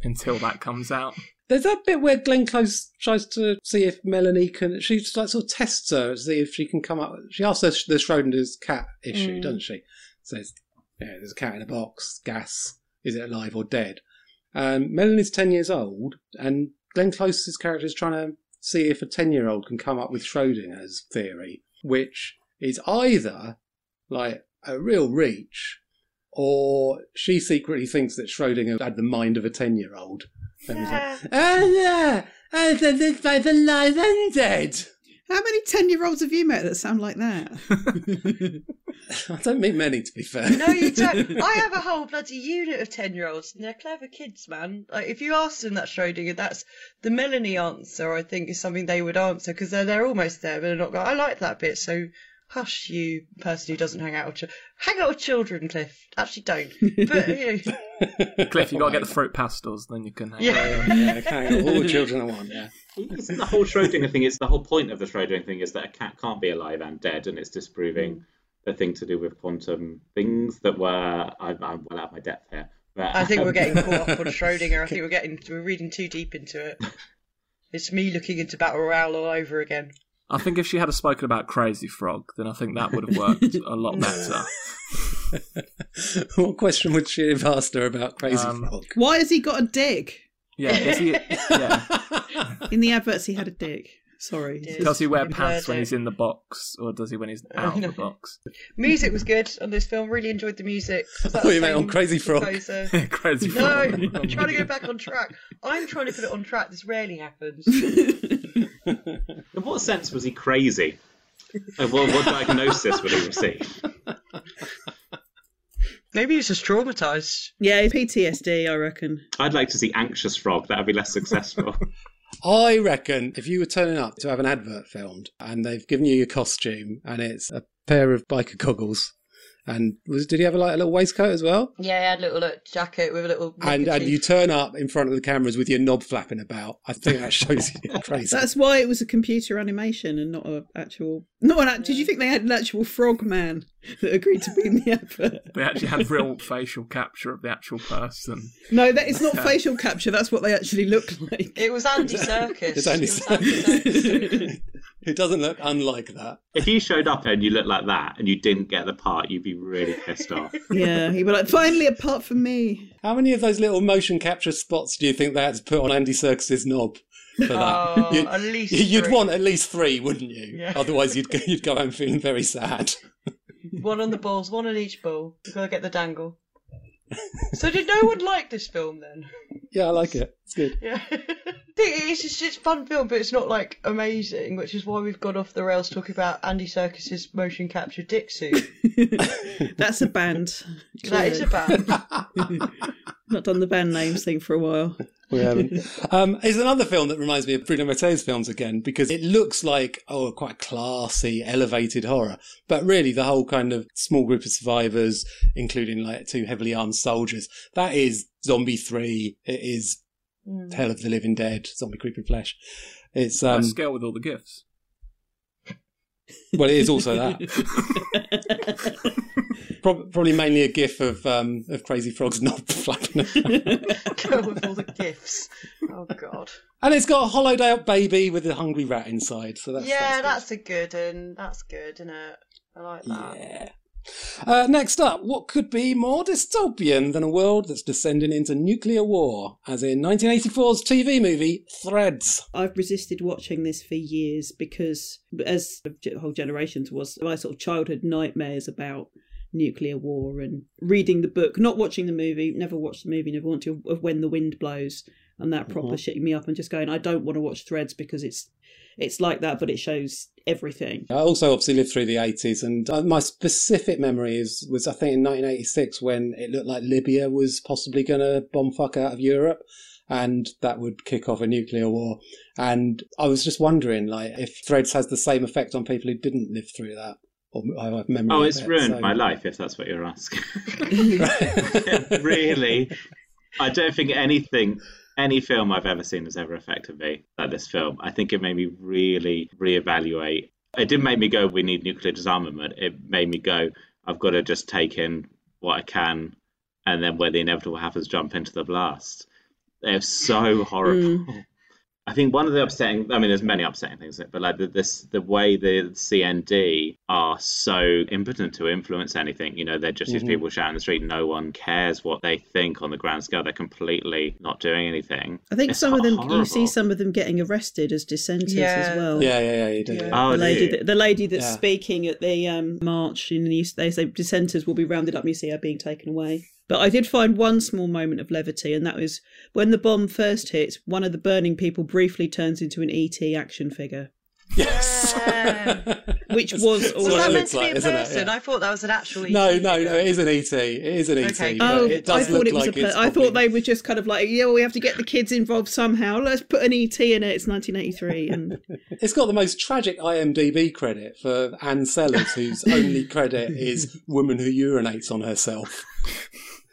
until that comes out.
There's that bit where Glenn Close tries to see if Melanie can. She just, like sort of tests her to see if she can come up. She asks her the Schrodinger's cat issue,
Mm.
doesn't she? Says, "Yeah, there's a cat in a box. Gas. Is it alive or dead?" Um, Melanie's ten years old, and Glenn Close's character is trying to see if a ten-year-old can come up with Schrodinger's theory, which is either like a real reach, or she secretly thinks that Schrodinger had the mind of a ten-year-old. And he's like, oh yeah, I said this by the lies and dead.
How many ten-year-olds have you met that sound like that? [laughs]
I don't meet many, to be fair.
No, you don't. [laughs] I have a whole bloody unit of ten-year-olds, and they're clever kids, man. Like if you ask them that Schrodinger, that's the Melanie answer. I think is something they would answer because they're they're almost there, but they're not. Going, I like that bit. So hush, you person who doesn't hang out with children. Hang out with children, Cliff. Actually, don't. [laughs] But you know,
Cliff, you got to get the fruit pastels, then you can. Hang
Yeah.
out. [laughs]
yeah, kind of all the children I want. Yeah.
Isn't the whole Schrodinger thing? Is the whole point of the Schrodinger thing is that a cat can't be alive and dead, and it's disproving the thing to do with quantum things that were. I'm, I'm well out of my depth here. But,
I think we're
um,
getting caught up on Schrodinger. I [laughs] think we're getting we're reading too deep into it. It's me looking into Battle Royale all over again.
I think if she had spoken about Crazy Frog, then I think that would have worked [laughs] a lot better. [laughs]
what question would she have asked her about Crazy
Um,
Frog?
Why has he got a dick?
Yeah, is he? Yeah, [laughs]
In the adverts, he had a dick. Sorry.
Did.
does he wear pants when he's in the box, or does he when he's out of the box?
Music was good on this film. Really enjoyed the music. Was that
Oh, you meant on Crazy Frog.
composer?
Crazy
No,
Frog.
I'm trying to go back on track. I'm trying to put it on track. This rarely happens.
In what sense was he crazy? What, what diagnosis would he receive?
Maybe he's just traumatized.
Yeah, PTSD, I reckon.
I'd like to see Anxious Frog. That'd be less successful.
I reckon if you were turning up to have an advert filmed and they've given you your costume and it's a pair of biker goggles and was did he have like a little waistcoat as well?
Yeah, he had a little uh, jacket with a little.
And and you turn up in front of the cameras with your knob flapping about. I think that shows you're crazy.
That's why it was a computer animation and not an actual. Not an. act- Did you think they had an actual frog man that agreed to be in the advert? [laughs]
They actually had real facial capture of the actual person.
No, that is not facial capture. That's what they actually look like.
It was Andy Serkis.
It's
It was Andy Serkis. [laughs]
it doesn't look unlike that.
if you showed up and you looked like that and you didn't get the part, you'd be really pissed off. [laughs]
Yeah, he'd be like, finally, apart from me.
How many of those little motion capture spots do you think they had to put on Andy Serkis's knob for that?
Oh,
You-
at least
You'd
three.
want at least three, wouldn't you?
Yeah.
Otherwise, you'd go, you'd go home feeling very sad.
one on the balls, one on each ball. You've got to get the dangle. So did no one like this film then?
Yeah, I like it. It's good.
Yeah. [laughs] It's just it's a fun film, but it's not like amazing, which is why we've gone off the rails talking about Andy Serkis's motion capture dick suit. [laughs] [laughs]
That's a band.
that is a band.
Not done the band names thing for a while.
We haven't. [laughs] Um, it's another film that reminds me of Bruno Mattei's films again because it looks like oh, quite classy, elevated horror, but really the whole kind of small group of survivors, including like two heavily armed soldiers, that is Zombie Three. It is Hell of the Living Dead, Zombie Creeping Flesh. It's
Um,
um,
scale with all the gifts.
well, it is also that. [laughs] Prob- Probably mainly a gif of um, of crazy frogs not [laughs] flapping around.
Go with all the gifs. Oh god.
And it's got a hollowed out baby with a hungry rat inside. So that's
yeah,
that's
that's, a good and that's good, isn't it? I like that.
Yeah. Uh, next up, what could be more dystopian than a world that's descending into nuclear war, as in 1984's TV movie Threads?
I've resisted watching this for years because, as a whole generations was, my sort of childhood nightmares about nuclear war and reading the book, not watching the movie, never watched the movie, never want to, of When the Wind Blows, and that proper
Mhm.
shitting me up and just going, I don't want to watch Threads because it's it's like that, but it shows everything.
I also obviously lived through the 80s, and uh, my specific memory is was I think in 1986 when it looked like Libya was possibly going to bomb fuck out of Europe, and that would kick off a nuclear war. And I was just wondering, like, if Threads has the same effect on people who didn't live through that, or I have memory.
Oh,
of
it's
it,
ruined
so-
my [laughs] life, if that's what you're asking. [laughs] [laughs] really, I don't think anything, any film I've ever seen has ever affected me like this film. I think it made me really reevaluate. It didn't make me go, we need nuclear disarmament. It made me go, I've got to just take in what I can, and then when the inevitable happens, jump into the blast. They're so mm. horrible. I think one of the upsetting, I mean, there's many upsetting things, but like the, this, the way the CND are so impotent to influence anything. You know, they're just these
Mhm.
people shouting in the street. No one cares what they think on the grand scale. They're completely not doing anything.
I think
It's
some of them, you see some of them getting arrested as dissenters
Yeah.
as well.
Yeah, yeah, yeah, you do.
Oh,
the lady,
do you?
that, the lady that's
Yeah.
speaking at the um, march in the East, they say dissenters will be rounded up. and You see her being taken away. But I did find one small moment of levity, and that was when the bomb first hits. One of the burning people briefly turns into an ET action figure,
Yes.
which was
That's
Was
all.
that meant
looks
to be
like,
a
isn't it?
person?
Yeah.
I thought that was an actual.
No,
ET
no, no,
figure.
it is an ET. It is an ET.
Okay.
Oh,
it
I
does
thought
look
it was
like
a. Per-
it's
I thought they were just kind of like, yeah, well, we have to get the kids involved somehow. Let's put an ET in it. It's 1983, and [laughs]
It's got the most tragic IMDb credit for Anne Sellers, whose only credit [laughs] is woman who urinates on herself.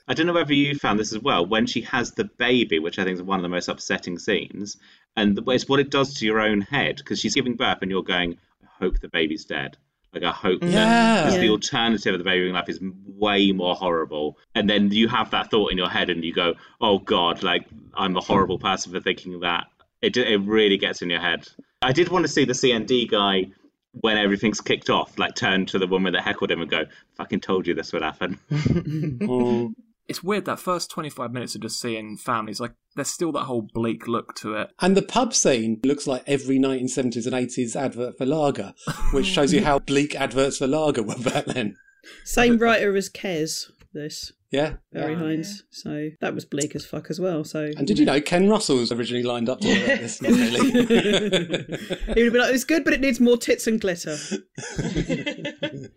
I don't know whether you found this as well. When she has the baby, which I think is one of the most upsetting scenes, and the- it's what it does to your own head because she's giving birth and you're going, I hope the baby's dead. Like I hope that
Yeah.
because the alternative of the baby being alive is way more horrible. And then you have that thought in your head and you go, oh God, like I'm a horrible person for thinking that. It it really gets in your head. I did want to see the CND guy when everything's kicked off, like turn to the woman that heckled him and go, "Fucking told you this would happen." [laughs] [laughs]
It's weird that first 25 minutes of just seeing families, like, there's still that whole bleak look to it.
And the pub scene looks like every 1970s and 80s advert for lager, which shows you [laughs] how bleak adverts for lager were back then.
same writer as Kes. This
Yeah.
Barry
yeah.
Hines. So that was bleak as fuck as well. So
And did you know Ken Russell was originally lined up to direct this? [laughs] Not really. [laughs]
he would have been like, "It's good, but it needs more tits and glitter." [laughs] the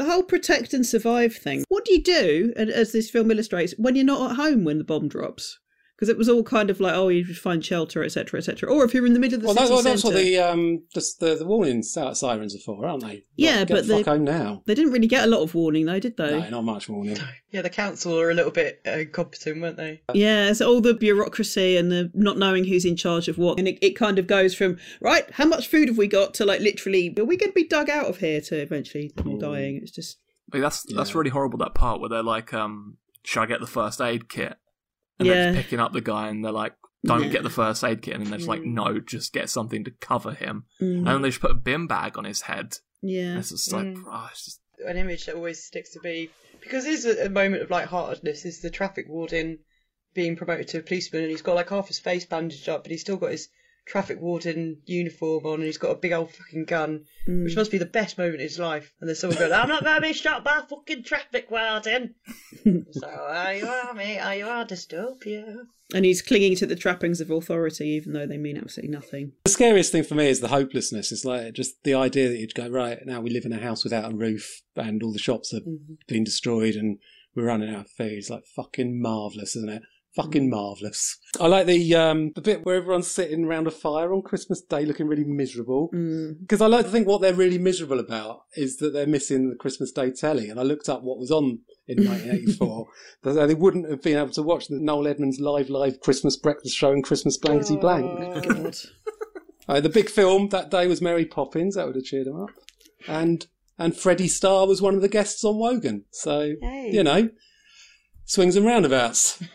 whole protect and survive thing. What do you do, and as this film illustrates, when you're not at home when the bomb drops? Because it was all kind of like, oh, you just find shelter, etc., etc. Or if you're in the middle of the
well,
city
that, well, that's what the um the, the, the warning si- sirens are for, aren't they?
Yeah,
Like, get
but
the fuck
they-
home now.
They didn't really get a lot of warning, though, did they?
No, not much warning. [laughs]
Yeah, the council are a little bit uh, incompetent, weren't they?
Yeah, so all the bureaucracy and the not knowing who's in charge of what. And it, it kind of goes from, right, how much food have we got to like literally, are we going to be dug out of here to eventually all dying? It's just,
Like, that's that's
Yeah.
really horrible, that part where they're like, um, should I get the first aid kit? And they're just picking up the guy and they're like, don't
Yeah.
get the first aid kit. And they're just like,
Mm.
no, just get something to cover him.
mm,
And then they just put a bin bag on his head.
yeah.
And it's just like,
Mm.
oh, it's just,
An image that always sticks to me because it is a, a moment of lightheartedness. Is the traffic warden being promoted to a policeman and he's got like half his face bandaged up, but he's still got his traffic warden uniform on and he's got a big old fucking gun, mm. which must be the best moment in his life. And there's someone going, I'm not going to be shot by a fucking traffic warden. [laughs] so, are you are, mate? Are you are dystopia?
And he's clinging to the trappings of authority, even though they mean absolutely nothing.
The scariest thing for me is the hopelessness. It's like just the idea that you'd go, right, now we live in a house without a roof and all the shops have mm-hmm. been destroyed and we're running out of food. It's like fucking marvellous, isn't it? Fucking marvellous. I like the um, the bit where everyone's sitting around a fire on Christmas Day looking really miserable. Because I like to think what they're really miserable about is that they're missing the Christmas Day telly. And I looked up what was on in 1984. [laughs] they wouldn't have been able to watch the Noel Edmonds live live Christmas breakfast show and Christmas blankety blank.
God. [laughs]
Uh, the big film that day was Mary Poppins. That would have cheered them up. And and Freddie Starr was one of the guests on Wogan. So
Hey.
you know, swings and roundabouts. [laughs]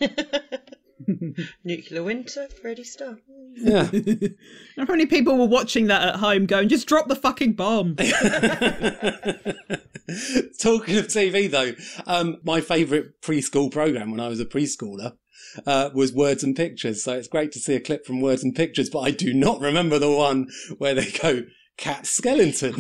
[laughs]
Nuclear Winter, Freddie Starr.
Yeah. [laughs]
How many people were watching that at home going, just drop the fucking bomb?
Talking of TV, though, um, my favourite preschool program when I was a preschooler uh, was Words and Pictures. So it's great to see a clip from Words and Pictures, but I do not remember the one where they go cat skeleton.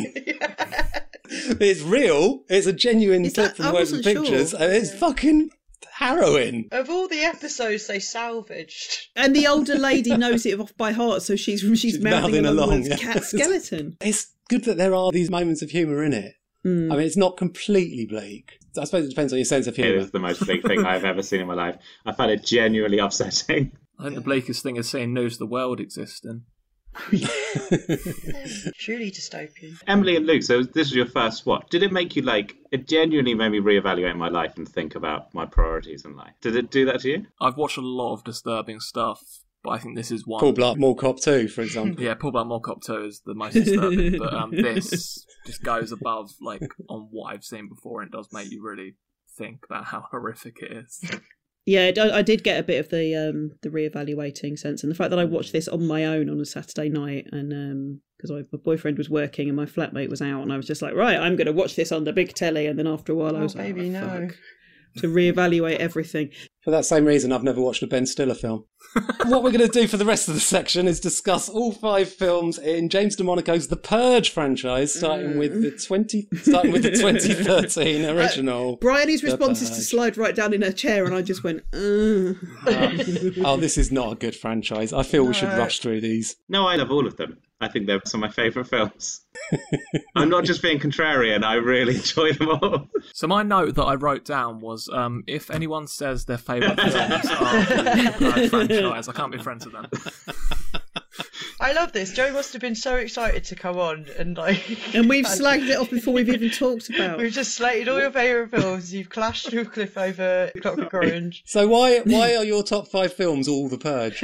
it's real. It's a genuine
Is
clip
that-
from
I
Words and
sure.
Pictures, and it's fucking harrowing.
Of all the episodes they salvaged,
And the older [laughs] lady knows it off by heart, so she's she's, mouthing,
mouthing
along,
along,
words,
yeah.
cat skeleton. [laughs]
It's good that there are these moments of humour in it.
Mm.
I mean, it's not completely bleak. I suppose it depends on your sense of
It
humour.
is the most bleak thing I've ever seen in my life. I found it genuinely upsetting.
I think the bleakest thing is saying knows the World existing. [laughs]
truly dystopian.
Emily and Luke, so this was your first watch. Did it make you like? It genuinely made me reevaluate my life and think about my priorities in life. Did it do that to you?
I've watched a lot of disturbing stuff, but I think this is one.
Paul Blart Mall Cop 2, for example. [laughs]
Yeah, Paul Blart Mall Cop 2 is the most disturbing, but um, this just goes above like on what I've seen before and it does make you really think about how horrific it is.
Yeah, I, I did get a bit of the um the reevaluating sense, and the fact that I watched this on my own on a Saturday night, and because my boyfriend was working and my flatmate was out, and I was just like, right, I'm going to watch this on the big telly, and then after a while, I
Oh,
was
baby,
like, oh,
no.
fuck. To reevaluate everything.
For that same reason, I've never watched a Ben Stiller film. [laughs] what we're going to do for the rest of the section is discuss all five films in James DeMonaco's The Purge franchise, starting mm. with the twenty, starting with the 2013 uh, original.
Bryony's
The
response is to slide right down in her chair, and I just went, uh. Ugh. [laughs]
oh, this is not a good franchise. I feel we should rush through these.
No, I love all of them. I think they're some of my favourite films. I'm not just being contrarian. I really enjoy them all.
So my note that I wrote down was um, if anyone says their favourite films are the franchise, I can't be friends with them.
I love this. Joe must have been so excited to come on and like. [laughs]
and we've slagged it off before we've even talked about.
We've just slated all your favourite films. You've clashed through cliff over Clockwork [laughs] Orange.
So why why are your top five films all The Purge?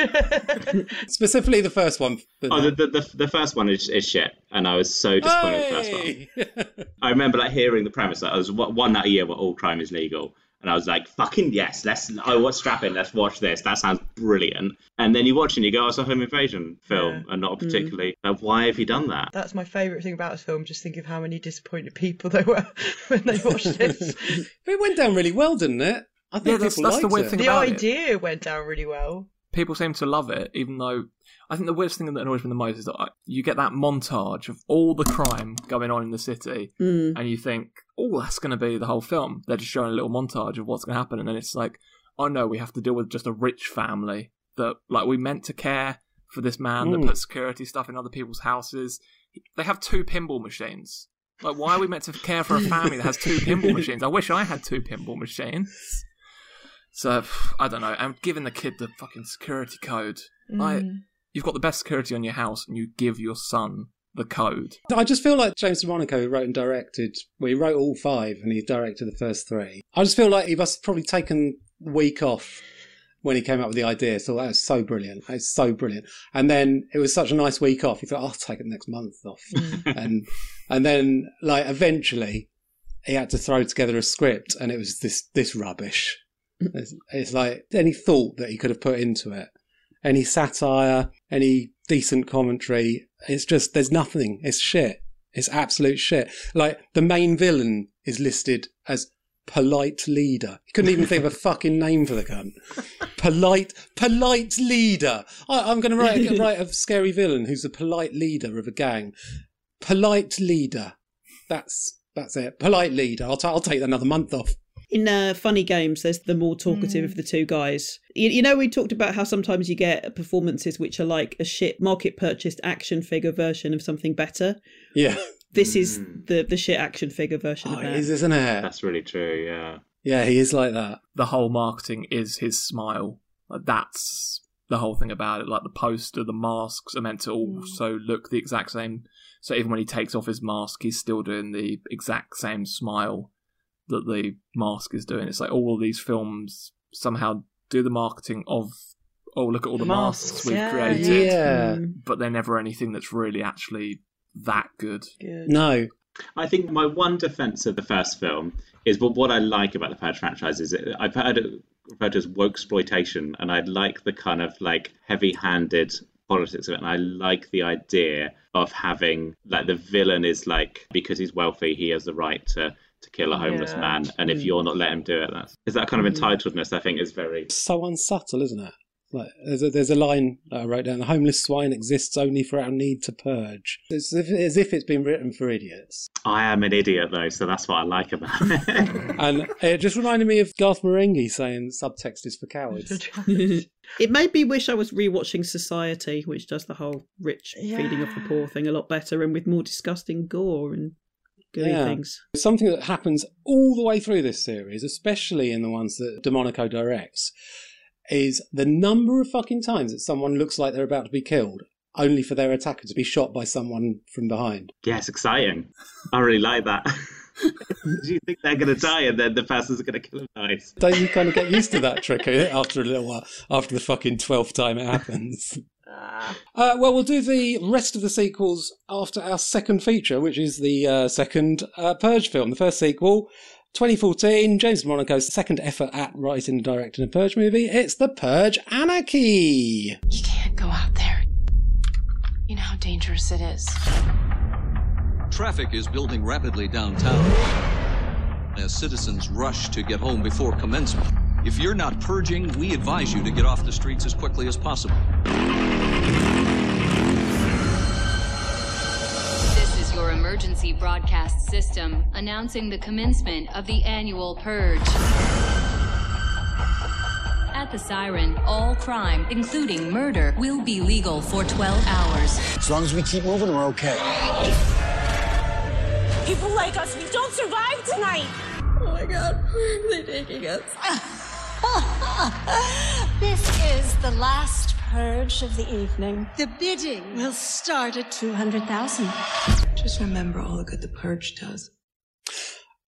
[laughs] Specifically, the first one.
Oh, the, the, the, the first one is, is shit, and I was so disappointed with the first one. I remember like hearing the premise that I was one that year where all crime is legal, and I was like, "Fucking yes, let's." Oh, what's strapping? Let's watch this. That sounds brilliant. And then you watch and you go, "Oh, it's a home invasion film, and not mm. particularly." Like, why have you done that?
That's my favourite thing about this film. Just think of how many disappointed people [laughs] there were when they watched this. [laughs]
It went down really well, didn't it? I think
Yeah, that's-
people
that's the
liked
weird
it.
thing
the
about it.
idea went down really well.
People seem to love it, even though I think the weirdest thing that annoys me the most is that I, you get that montage of all the crime going on in the city,
Mm.
and you think, "Oh, that's going to be the whole film." They're just showing a little montage of what's going to happen, and then it's like, "Oh no, we have to deal with just a rich family that, like, we meant to care for this man that
Mm.
put security stuff in other people's houses. They have two pinball machines. Like, why are we meant to care for a family that has two pinball [laughs] machines? I wish I had two pinball machines." So I don't know. And giving the kid the fucking security code, like
Mm.
you've got the best security on your house, and you give your son the code.
I just feel like James DeMonaco, wrote and directed, well, he wrote all five and he directed the first three. I just feel like he must have probably taken a week off when he came up with the idea. So that was so brilliant. It's so brilliant. And then it was such a nice week off. He thought, I'll take it next month off. [laughs] and and then like eventually he had to throw together a script and it was this this rubbish. It's, it's like any thought that he could have put into it, any satire, any decent commentary. It's just there's nothing. It's shit. It's absolute shit. Like the main villain is listed as polite leader. He couldn't even think of a [laughs] fucking name for the cunt. Polite, polite leader. I, I'm going to write [laughs] write a scary villain who's a polite leader of a gang. Polite leader. That's that's it. Polite leader. I'll, t- I'll take another month off.
In uh, funny games, there's the more talkative of mm. the two guys. You, you know, we talked about how sometimes you get performances which are like a shit market purchased action figure version of something better.
Yeah.
This is mm. the the shit action figure version
Oh,
of
it
that.
is, isn't it?
That's really true. Yeah.
Yeah, he is like that.
The whole marketing is his smile. Like that's the whole thing about it. Like the poster, the masks are meant to also mm. look the exact same. So even when he takes off his mask, he's still doing the exact same smile that the mask is doing. It's like all of these films somehow do the marketing of oh look at all the,
The
masks,
masks,
we've
yeah,
created,
Yeah.
Mm.
but they're never anything that's really actually that good.
Good.
No.
I think my one defense of the first film is what what I like about the Purge franchise is it, I've heard it referred to as woke exploitation, and I like the kind of like heavy-handed politics of it, and I like the idea of having like the villain is like because he's wealthy, he has the right to to kill a homeless
Yeah.
man, and if you're not letting him do it, that's is that kind of mm. entitledness. I think is very
So unsubtle, isn't it? Like there's a, there's a line that I wrote down: "The homeless swine exists only for our need to purge." It's as if, as if it's been written for idiots.
I am an idiot though, so that's what I like about it. [laughs]
And it just reminded me of Garth Marenghi saying subtext is for cowards. [laughs]
it made me wish I was rewatching Society, which does the whole rich feeding off the poor thing a lot better and with more disgusting gore and gooey
Yeah.
things.
Something that happens all the way through this series, especially in the ones that DeMonaco directs, is the number of fucking times that someone looks like they're about to be killed, only for their attacker to be shot by someone from behind.
yeah, it's exciting. I really like that. [laughs] Do you think they're going to die and then the person's going to kill them nice?
Don't you kind of get used to that trick eh, after a little while, after the fucking twelfth time it happens?
Ah.
Uh, well, we'll do the rest of the sequels after our second feature, which is the uh, second uh, Purge film. The first sequel, 2014, James Monaco's second effort at writing and directing a Purge movie. It's The Purge Anarchy.
You can't go out there. You know how dangerous it is.
Traffic is building rapidly downtown as citizens rush to get home before commencement. If you're not purging, we advise you to get off the streets as quickly as possible.
This is your emergency broadcast system announcing the commencement of the annual purge. At the siren, all crime, including murder, will be legal for 12 hours.
As long as we keep moving, we're okay.
People like us, we don't survive tonight.
Oh my god, [laughs] where are they taking us? [laughs] [laughs] this is the last purge of the evening. The bidding will start at 200,000.
Just remember all the good the purge does.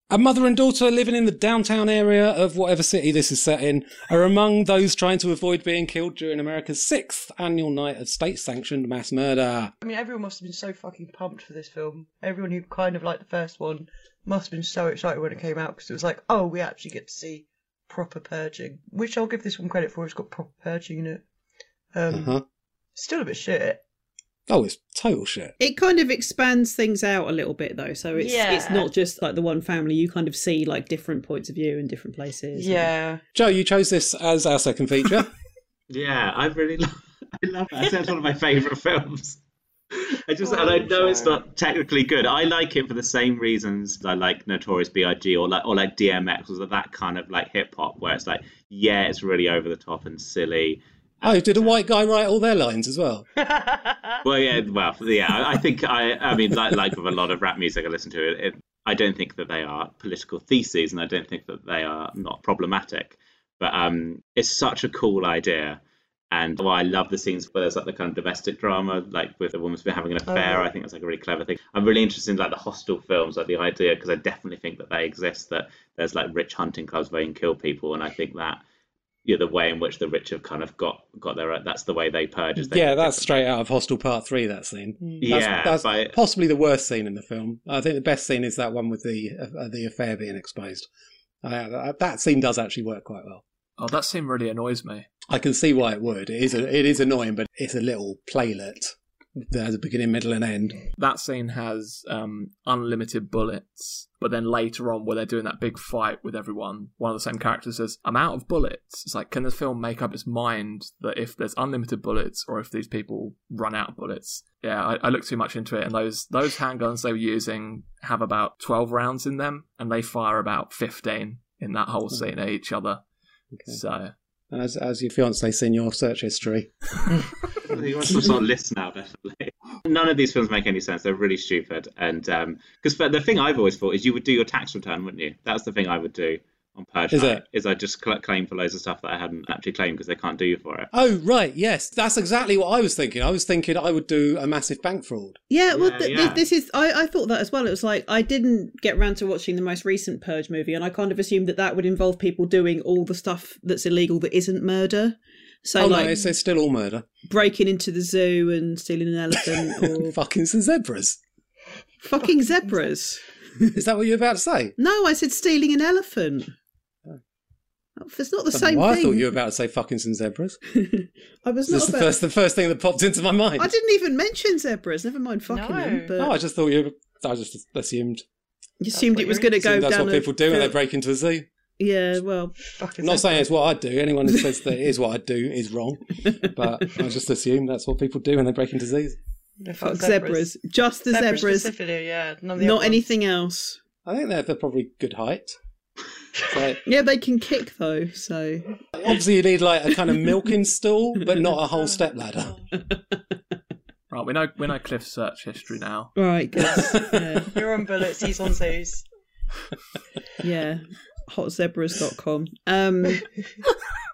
A mother and daughter living in the downtown area of whatever city this is set in are among those trying to avoid being killed during America's sixth annual night of state sanctioned mass murder.
I mean, everyone must have been so fucking pumped for this film. Everyone who kind of liked the first one must have been so excited when it came out because it was like, oh, we actually get to see proper purging, which I'll give this one credit for. It's got proper purging in it. Um,
Uh-huh.
Still a bit shit.
Oh, it's total shit.
It kind of expands things out a little bit though, so it's
Yeah.
it's not just like the one family. You kind of see like different points of view in different places.
Yeah.
Joe, you chose this as our second feature. [laughs]
Yeah, I really love, [laughs] I love it. I think it's one of my favourite films. I just, and I know it's not technically good. I like it for the same reasons I like Notorious B.I.G. or like or like DMX, was that kind of like hip hop where it's like, yeah, it's really over the top and silly.
oh, did a white guy write all their lines as well? [laughs]
Well, yeah, well, yeah. I I think I, I mean, like, like with a lot of rap music I listen to, it, it, I don't think that they are political theses, and I don't think that they are not problematic. But um, it's such a cool idea, and well, I love the scenes where there's like the kind of domestic drama, like with a woman's been having an
Oh,
affair.
yeah.
I think that's like a really clever thing. I'm really interested in like the hostel films, like the idea, because I definitely think that they exist. That there's like rich hunting clubs where you can kill people, and I think that. Yeah, the way in which the rich have kind of got got their that's the way they purge. is they
yeah, that's straight out of Hostel Part 3, that scene. That's,
Yeah,
that's
but-
possibly the worst scene in the film. I think the best scene is that one with the uh, the affair being exposed. Uh, that scene does actually work quite well.
Oh, that scene really annoys me.
I can see why it would. It is a, it is annoying, but it's a little playlet. that has a beginning, middle, and end.
That scene has um, unlimited bullets, but then later on, where they're doing that big fight with everyone, one of the same characters says, "I'm out of bullets." It's like, can the film make up its mind that if there's unlimited bullets, or if these people run out of bullets? Yeah, I, I looked too much into it, and those those handguns they were using have about twelve rounds in them, and they fire about fifteen in that whole scene at each other. So
As as your fiance seen your search history.
You must have sort of list now, definitely. None of these films make any sense. They're really stupid. And um, because the thing I've always thought is you would do your tax return, wouldn't you? That's the thing I would do on Purge
Is
Night,
it?
Is I just cl- claim for loads of stuff that I hadn't actually claimed because they can't do you for it.
Oh right, yes, that's exactly what I was thinking. I was thinking I would do a massive bank fraud.
Yeah, well,
Yeah,
th-
yeah.
This, this is. I, I thought that as well. It was like I didn't get around to watching the most recent Purge movie, and I kind of assumed that that would involve people doing all the stuff that's illegal that isn't murder. So
oh
like
no, it's, it's still all murder.
breaking into the zoo and stealing an elephant [laughs] or
Fucking some zebras.
fucking zebras.
Is that what you were about to say?
No, I said stealing an elephant. It's not the
I don't know
same
why
thing.
I thought you were about to say fucking some zebras. [laughs]
I was
That's
not
the
about-
first the first thing that popped into my mind.
I didn't even mention zebras. Never mind fucking them. But
No, I just thought you. I just assumed.
you assumed it was going to go
assumed that's
down.
what people do when they break into a zoo.
Yeah, well,
I'm not saying it's what I'd do. Anyone who says that it is what I'd do is wrong. [laughs] But I just assume that's what people do when they break into zoos.
fuck zebras. Just the
Zebras
zebras,
specifically, yeah. None of the
not
other ones.
anything else.
I think they're, they're probably good height. So, [laughs]
Yeah, they can kick though. So
obviously, you need like a kind of milking stool, but not a whole step ladder. [laughs]
right, we know we know Cliff's search history now.
right, good. yeah, [laughs]
You're on bullets, he's on zoos.
yeah. Hotzebras.com. Um,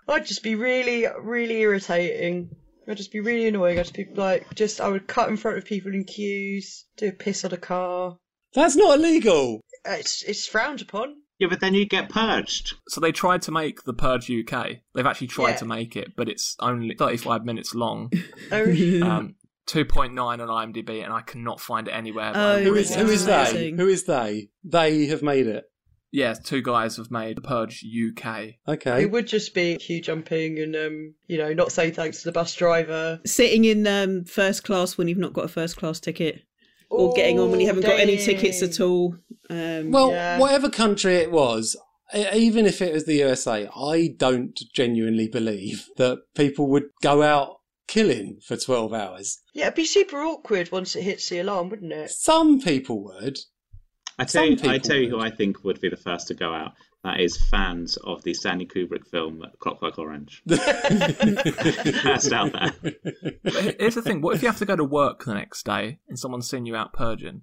I'd just be really, really irritating. I'd just be really annoying. I'd just be like, just I would cut in front of people in queues, do a piss on a car.
That's not illegal.
It's it's frowned upon.
Yeah, but then you get purged.
So they tried to make the Purge UK. They've actually tried
Yeah.
to make it, but it's only 35 minutes long. [laughs]
Oh,
um, 2.9 on IMDb, and I cannot find it anywhere.
Oh,
I'm
Who
pretty
is
yeah.
who is they? Who is they? They have made it.
Yeah, two guys have made the Purge UK.
Okay.
It would just be queue jumping and um, you know, not saying thanks to the bus driver.
sitting in um, first class when you've not got a first class ticket, or getting on when you haven't got any tickets at all. Um,
Well,
Yeah.
whatever country it was, even if it was the USA, I don't genuinely believe that people would go out killing for 12 hours.
Yeah, it'd be super awkward once it hits the alarm, wouldn't it?
Some people would.
I tell
Some
you, I
people
tell you who. I think would be the first to go out. That is fans of the Stanley Kubrick film Clockwork Orange. [laughs] First out there.
But here's the thing: what if you have to go to work the next day and someone's seen you out purging?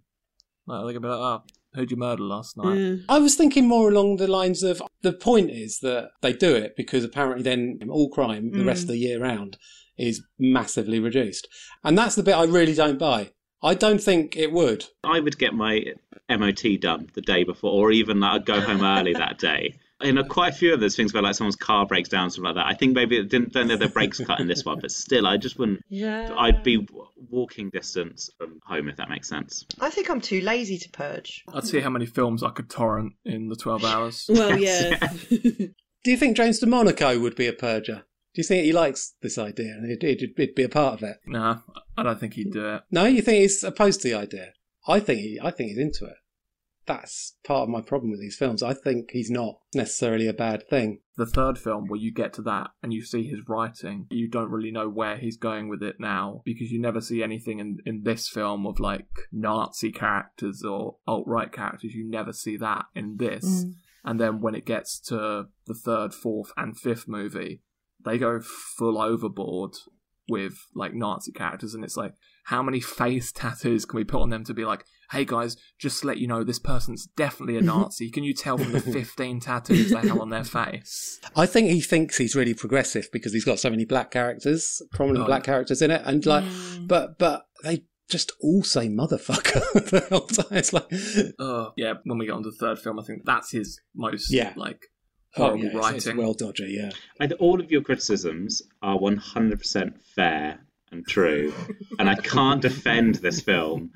Like, they're gonna be like, "Oh, who'd you murder last night?"
yeah.
I was thinking more along the lines of the point is that they do it because apparently then all crime the rest of mm. the year round is massively reduced. And that's the bit I really don't buy. I don't think it would.
I would get my MOT done the day before, or even like, I'd go home early that day. In a, quite a few of those things where like someone's car breaks down, something like that. I think maybe it didn't don't know the brakes cut in this one, but still, I just wouldn't.
Yeah.
I'd be walking distance from home if that makes sense.
I think I'm too lazy to purge.
I'd see how many films I could torrent in the 12 hours.
Well, [laughs] yeah. [laughs]
Do you think James DeMonaco would be a purger? Do you think he likes this idea and he'd, he'd, he'd be a part of it?
Nah, I don't think he'd do it.
No, you think he's opposed to the idea? I think he, I think he's into it. That's part of my problem with these films. I think he's not necessarily a bad thing.
The third film, where you get to that and you see his writing, you don't really know where he's going with it now because you never see anything in, in this film of like Nazi characters or alt right characters. You never see that in this. Mm. And then when it gets to the third, fourth, and fifth movie, they go full overboard with like Nazi characters, and it's like, how many face [laughs] tattoos can we put on them to be like, hey guys, just to let you know, this person's definitely a [laughs] Nazi. Can you tell from the 15 tattoos they have on their face? [laughs]
I think he thinks he's really progressive because he's got so many black characters, prominent
Oh,
black characters in it, and like, but but they just all say motherfucker the whole time. It's like,
Uh, yeah, when we get on to the third film, I think that's his most
Yeah.
like
oh,
horrible
yeah, it's-
writing.
it's well dodgy, yeah.
And all of your criticisms are 100% fair and true, and I can't defend this film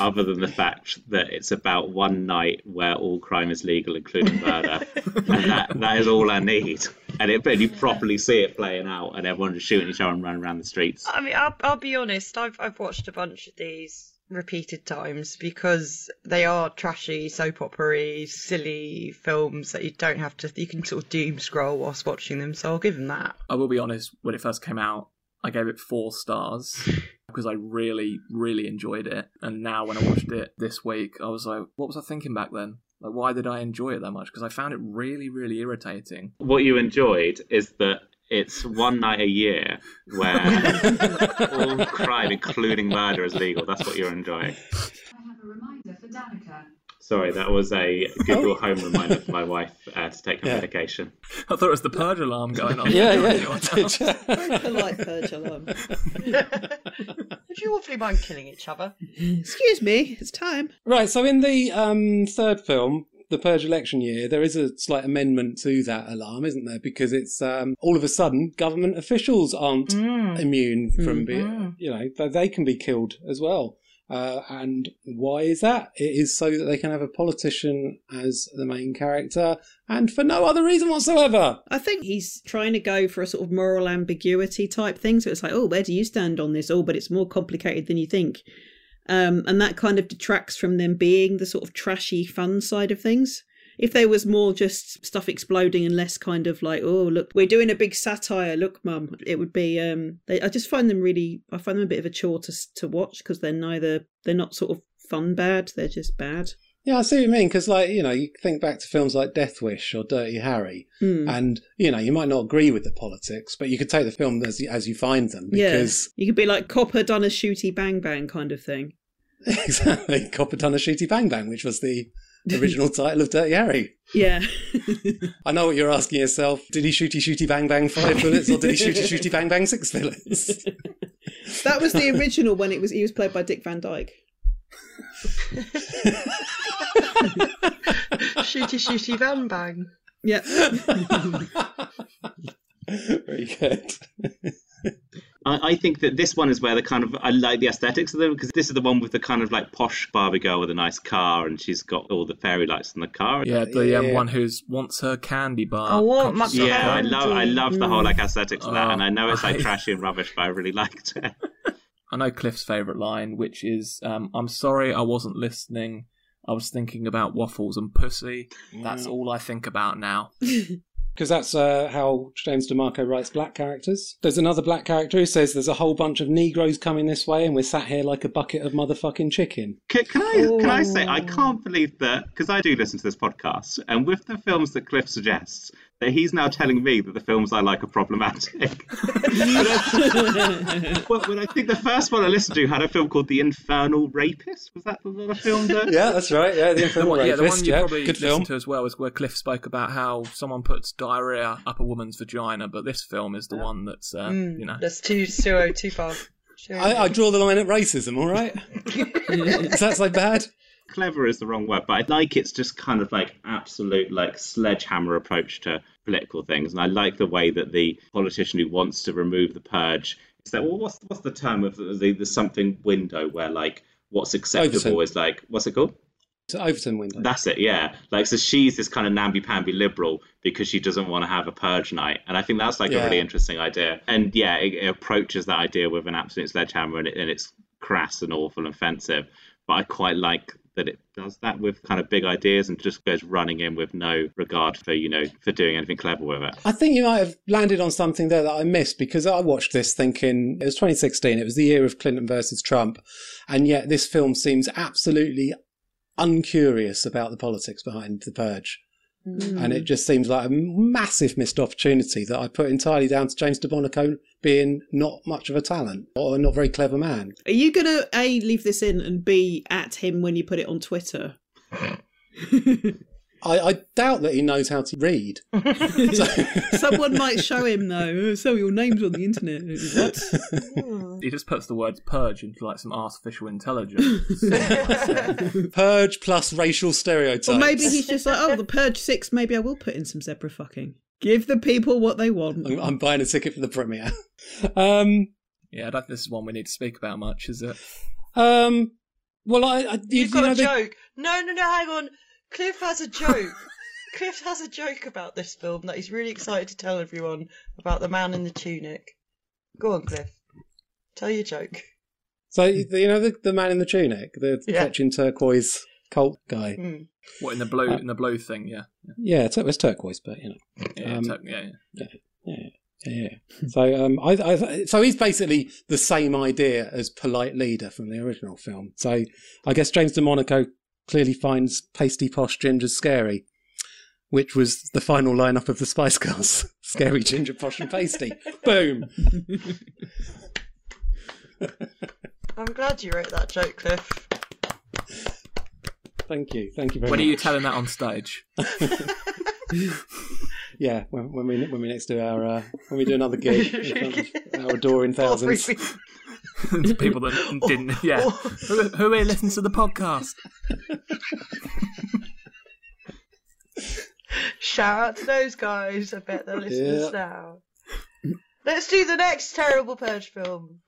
other than the fact that it's about one night where all crime is legal, including murder, and that, that is all I need. and it and you properly see it playing out, and everyone just shooting each other and running around the streets.
I mean, I'll, I'll be honest. I've I've watched a bunch of these repeated times because they are trashy, soap opera silly films that you don't have to. You can sort of doom scroll whilst watching them. So I'll give them that.
I will be honest. When it first came out, I gave it four stars [laughs] because I really, really enjoyed it. And now when I watched it this week, I was like, what was I thinking back then? Like, why did I enjoy it that much? Because I found it really, really irritating.
What you enjoyed is that it's one night a year where [laughs] all crime, including murder, is legal. That's what you're enjoying. I have a reminder for Danica. Sorry, that was a Google Home reminder for my wife uh, to take her
Yeah.
medication.
I thought it was the purge alarm going on.
Yeah, yeah. [laughs]
Very polite purge alarm. [laughs]
Would you awfully mind killing each other?
Excuse me, it's time.
Right, so in the um, third film, the Purge election year, there is a slight amendment to that alarm, isn't there? Because it's um, all of a sudden government officials aren't immune from being, you know, they- they can be killed as well. Uh, and why is that? It is so that they can have a politician as the main character, and for no other reason whatsoever.
I think he's trying to go for a sort of moral ambiguity type thing. So it's like, oh, where do you stand on this? Oh, but it's more complicated than you think. Um, and that kind of detracts from them being the sort of trashy fun side of things. If there was more just stuff exploding and less kind of like, oh, look, we're doing a big satire. Look, mum, it would be. Um, they, I just find them really. I find them a bit of a chore to to watch because they're neither. They're not sort of fun bad. They're just bad.
Yeah, I see what you mean. Because, like, you know, you think back to films like Death Wish or Dirty Harry,
Hmm.
and you know, you might not agree with the politics, but you could take the film as as you find them. Because
yeah, you could be like copper done a shooty bang bang kind of thing. [laughs]
exactly, Copper Ton of Shooty Bang Bang, which was the original [laughs] title of Dirty Harry.
Yeah. [laughs]
I know what you're asking yourself. Did he shooty shooty bang bang five bullets, or did he shooty shooty bang bang six bullets?
That was the original when it was he was played by Dick Van Dyke. [laughs]
shooty shooty van bang.
Yeah. [laughs]
Very good. [laughs]
I, I think that this one is where the kind of I like the aesthetics of them because this is the one with the kind of like posh Barbie girl with a nice car and she's got all the fairy lights in the car.
Yeah, the um, one who's wants her candy bar.
I want my
conscious of
Yeah, I love I love the whole like aesthetics of that,
Oh,
and I know it's like
I-
trashy and rubbish, but I really liked it.
I know Cliff's favourite line, which is, um, "I'm sorry, I wasn't listening. I was thinking about waffles and pussy. That's all I think about now." [laughs]
Because that's uh, how James DeMonaco writes black characters. There's another black character who says there's a whole bunch of Negroes coming this way, and we're sat here like a bucket of motherfucking chicken.
Can, can I can I say I can't believe that because I do listen to this podcast, and with the films that Cliff suggests, that he's now telling me that the films I like are problematic. [laughs] well, when I think the first one I listened to had a film called The Infernal Rapist. Was that the film? That...
Yeah, that's right. Yeah, the [laughs]
The
Infernal
one, yeah, the one you
yeah,
probably
good
listened
film.
to as well is where Cliff spoke about how someone puts diarrhea up a woman's vagina, but this film is the one that's, uh,
Mm,
you know,
That's too too too far.
I, I draw the line at racism. All right, [laughs] is that so bad?
Clever is the wrong word, but I like it's just kind of like absolute like sledgehammer approach to political things, and I like the way that the politician who wants to remove the purge is that well, what's what's the term of the, the, the something window where like what's acceptable
Overton.
is like what's it called?
To Overton window.
That's it, yeah. Like so, she's this kind of namby-pamby liberal because she doesn't want to have a purge night, and I think that's like a really interesting idea. And yeah, it, it approaches that idea with an absolute sledgehammer, and, it, and it's crass and awful and offensive. But I quite like that it does that with kind of big ideas and just goes running in with no regard for you know for doing anything clever with it.
I think you might have landed on something there that I missed because I watched this thinking it was 2016. It was the year of Clinton versus Trump, and yet this film seems absolutely uncurious about the politics behind the purge. And it mm. just seems like a massive missed opportunity that I put entirely down to James DeMonaco being not much of a talent or a not very clever man.
Are you gonna a leave this in and b at him when you put it on Twitter? [laughs]
I, I doubt that he knows how to read. [laughs]
Someone might show him though. "Oh, So your name's on the internet. What? [laughs]
he just puts the words purge into like some artificial intelligence. [laughs]
Purge plus racial stereotypes.
or maybe he's just like, oh, the Purge Six. Maybe I will put in some zebra fucking. Give the people what they want.
I'm, I'm buying a ticket for the premiere. Um,
yeah, I don't think this is one we need to speak about much, is it?
um, well, I, I you,
You've got
you know,
a
the-
joke. No, no, no. Hang on. Cliff has a joke. [laughs] Cliff has a joke about this film that he's really excited to tell everyone about the man in the tunic. Go on, Cliff. Tell your joke.
So you know the, the man in the tunic, the
Yeah.
fetching turquoise cult guy.
Mm.
What in the blue
Uh,
in the blue thing? Yeah,
Yeah, it's, it was turquoise, but you know.
yeah,
Um,
tur- yeah. yeah.
Yeah, yeah, yeah. yeah. so, um, I, I, so he's basically the same idea as polite leader from the original film. So, I guess James DeMonaco clearly finds pasty posh gingers scary, which was the final lineup of the Spice Girls: [laughs] scary ginger, posh, and pasty. Boom. [laughs]
I'm glad you wrote that joke, Cliff.
Thank you, thank you very
When are you telling that on stage? [laughs]
yeah, when, when we when we next do our uh, when we do another gig, in front of our adoring thousands. [laughs]
People that [laughs] didn't. Yeah. Who, who here listens to the podcast?
Shout out to those guys. I bet they're listeners
Yeah.
now. Let's do the next terrible Purge film.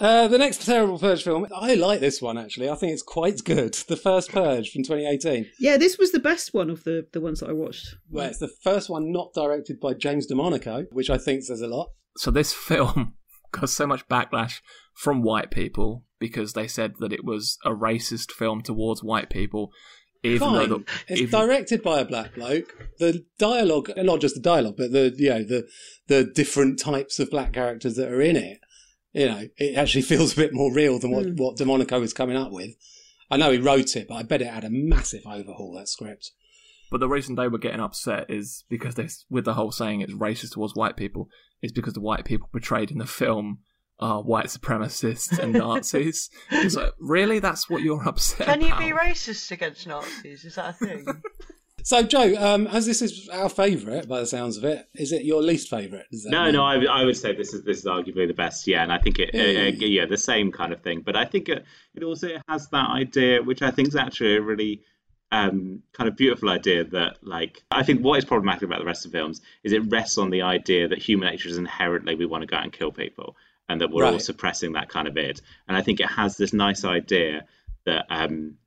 Uh, the next terrible Purge film, I like this one actually. I think it's quite good. The first Purge from 2018.
Yeah, this was the best one of the, the ones that I watched.
Well, it's the first one not directed by James DeMonaco, which I think says a lot.
So this film [laughs] got so much backlash from white people because they said that it was a racist film towards white people. Even
Fine.
though the,
it's
even-
directed by a black bloke. The dialogue, not just the dialogue, but the you know the the different types of black characters that are in it. You know, it actually [laughs] feels a bit more real than what
Mm.
what DeMonaco was coming up with. I know he wrote it, but I bet it had a massive overhaul that script.
But the reason they were getting upset is because they, with the whole saying it's racist towards white people, is because the white people portrayed in the film are white supremacists and [laughs] Nazis. it's like, really? That's what you're upset
Can you
about?
be racist against Nazis? Is that a thing? [laughs]
So, Joe, um, as this is our favourite by the sounds of it, is it your least favourite?
No,
mean?
no, I, I would say this is this is arguably the best. Yeah, and I think it, uh,
Yeah.
uh, yeah, the same kind of thing. But I think it, it also has that idea, which I think is actually a really um, kind of beautiful idea that, like, I think what is problematic about the rest of the films is it rests on the idea that human nature is inherently we want to go out and kill people, and that we're all suppressing that kind of it. And I think it has this nice idea that um,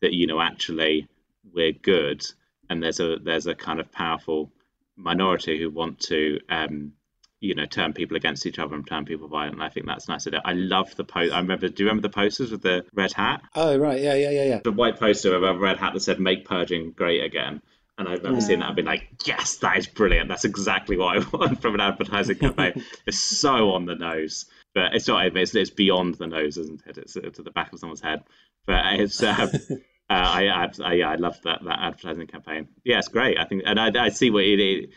that you know actually we're good, and there's a there's a kind of powerful minority who want to um, you know turn people against each other and turn people violent. And I think that's nice. I love the post. I remember. Do you remember the posters with the red hat?
Oh, right. Yeah, yeah, yeah, yeah.
The white poster with a red hat that said "Make purging great again." And I remember seeing that and being like, "Yes, that is brilliant. That's exactly what I [laughs] want from an advertising campaign." [laughs] it's so on the nose, but it's not. It's, it's beyond the nose, isn't it? It's to the back of someone's head. But it's. [laughs] Um, Uh, I, I, I, yeah, I love that, that advertising campaign. Yeah, it's great. I think, and I, I see what it, it,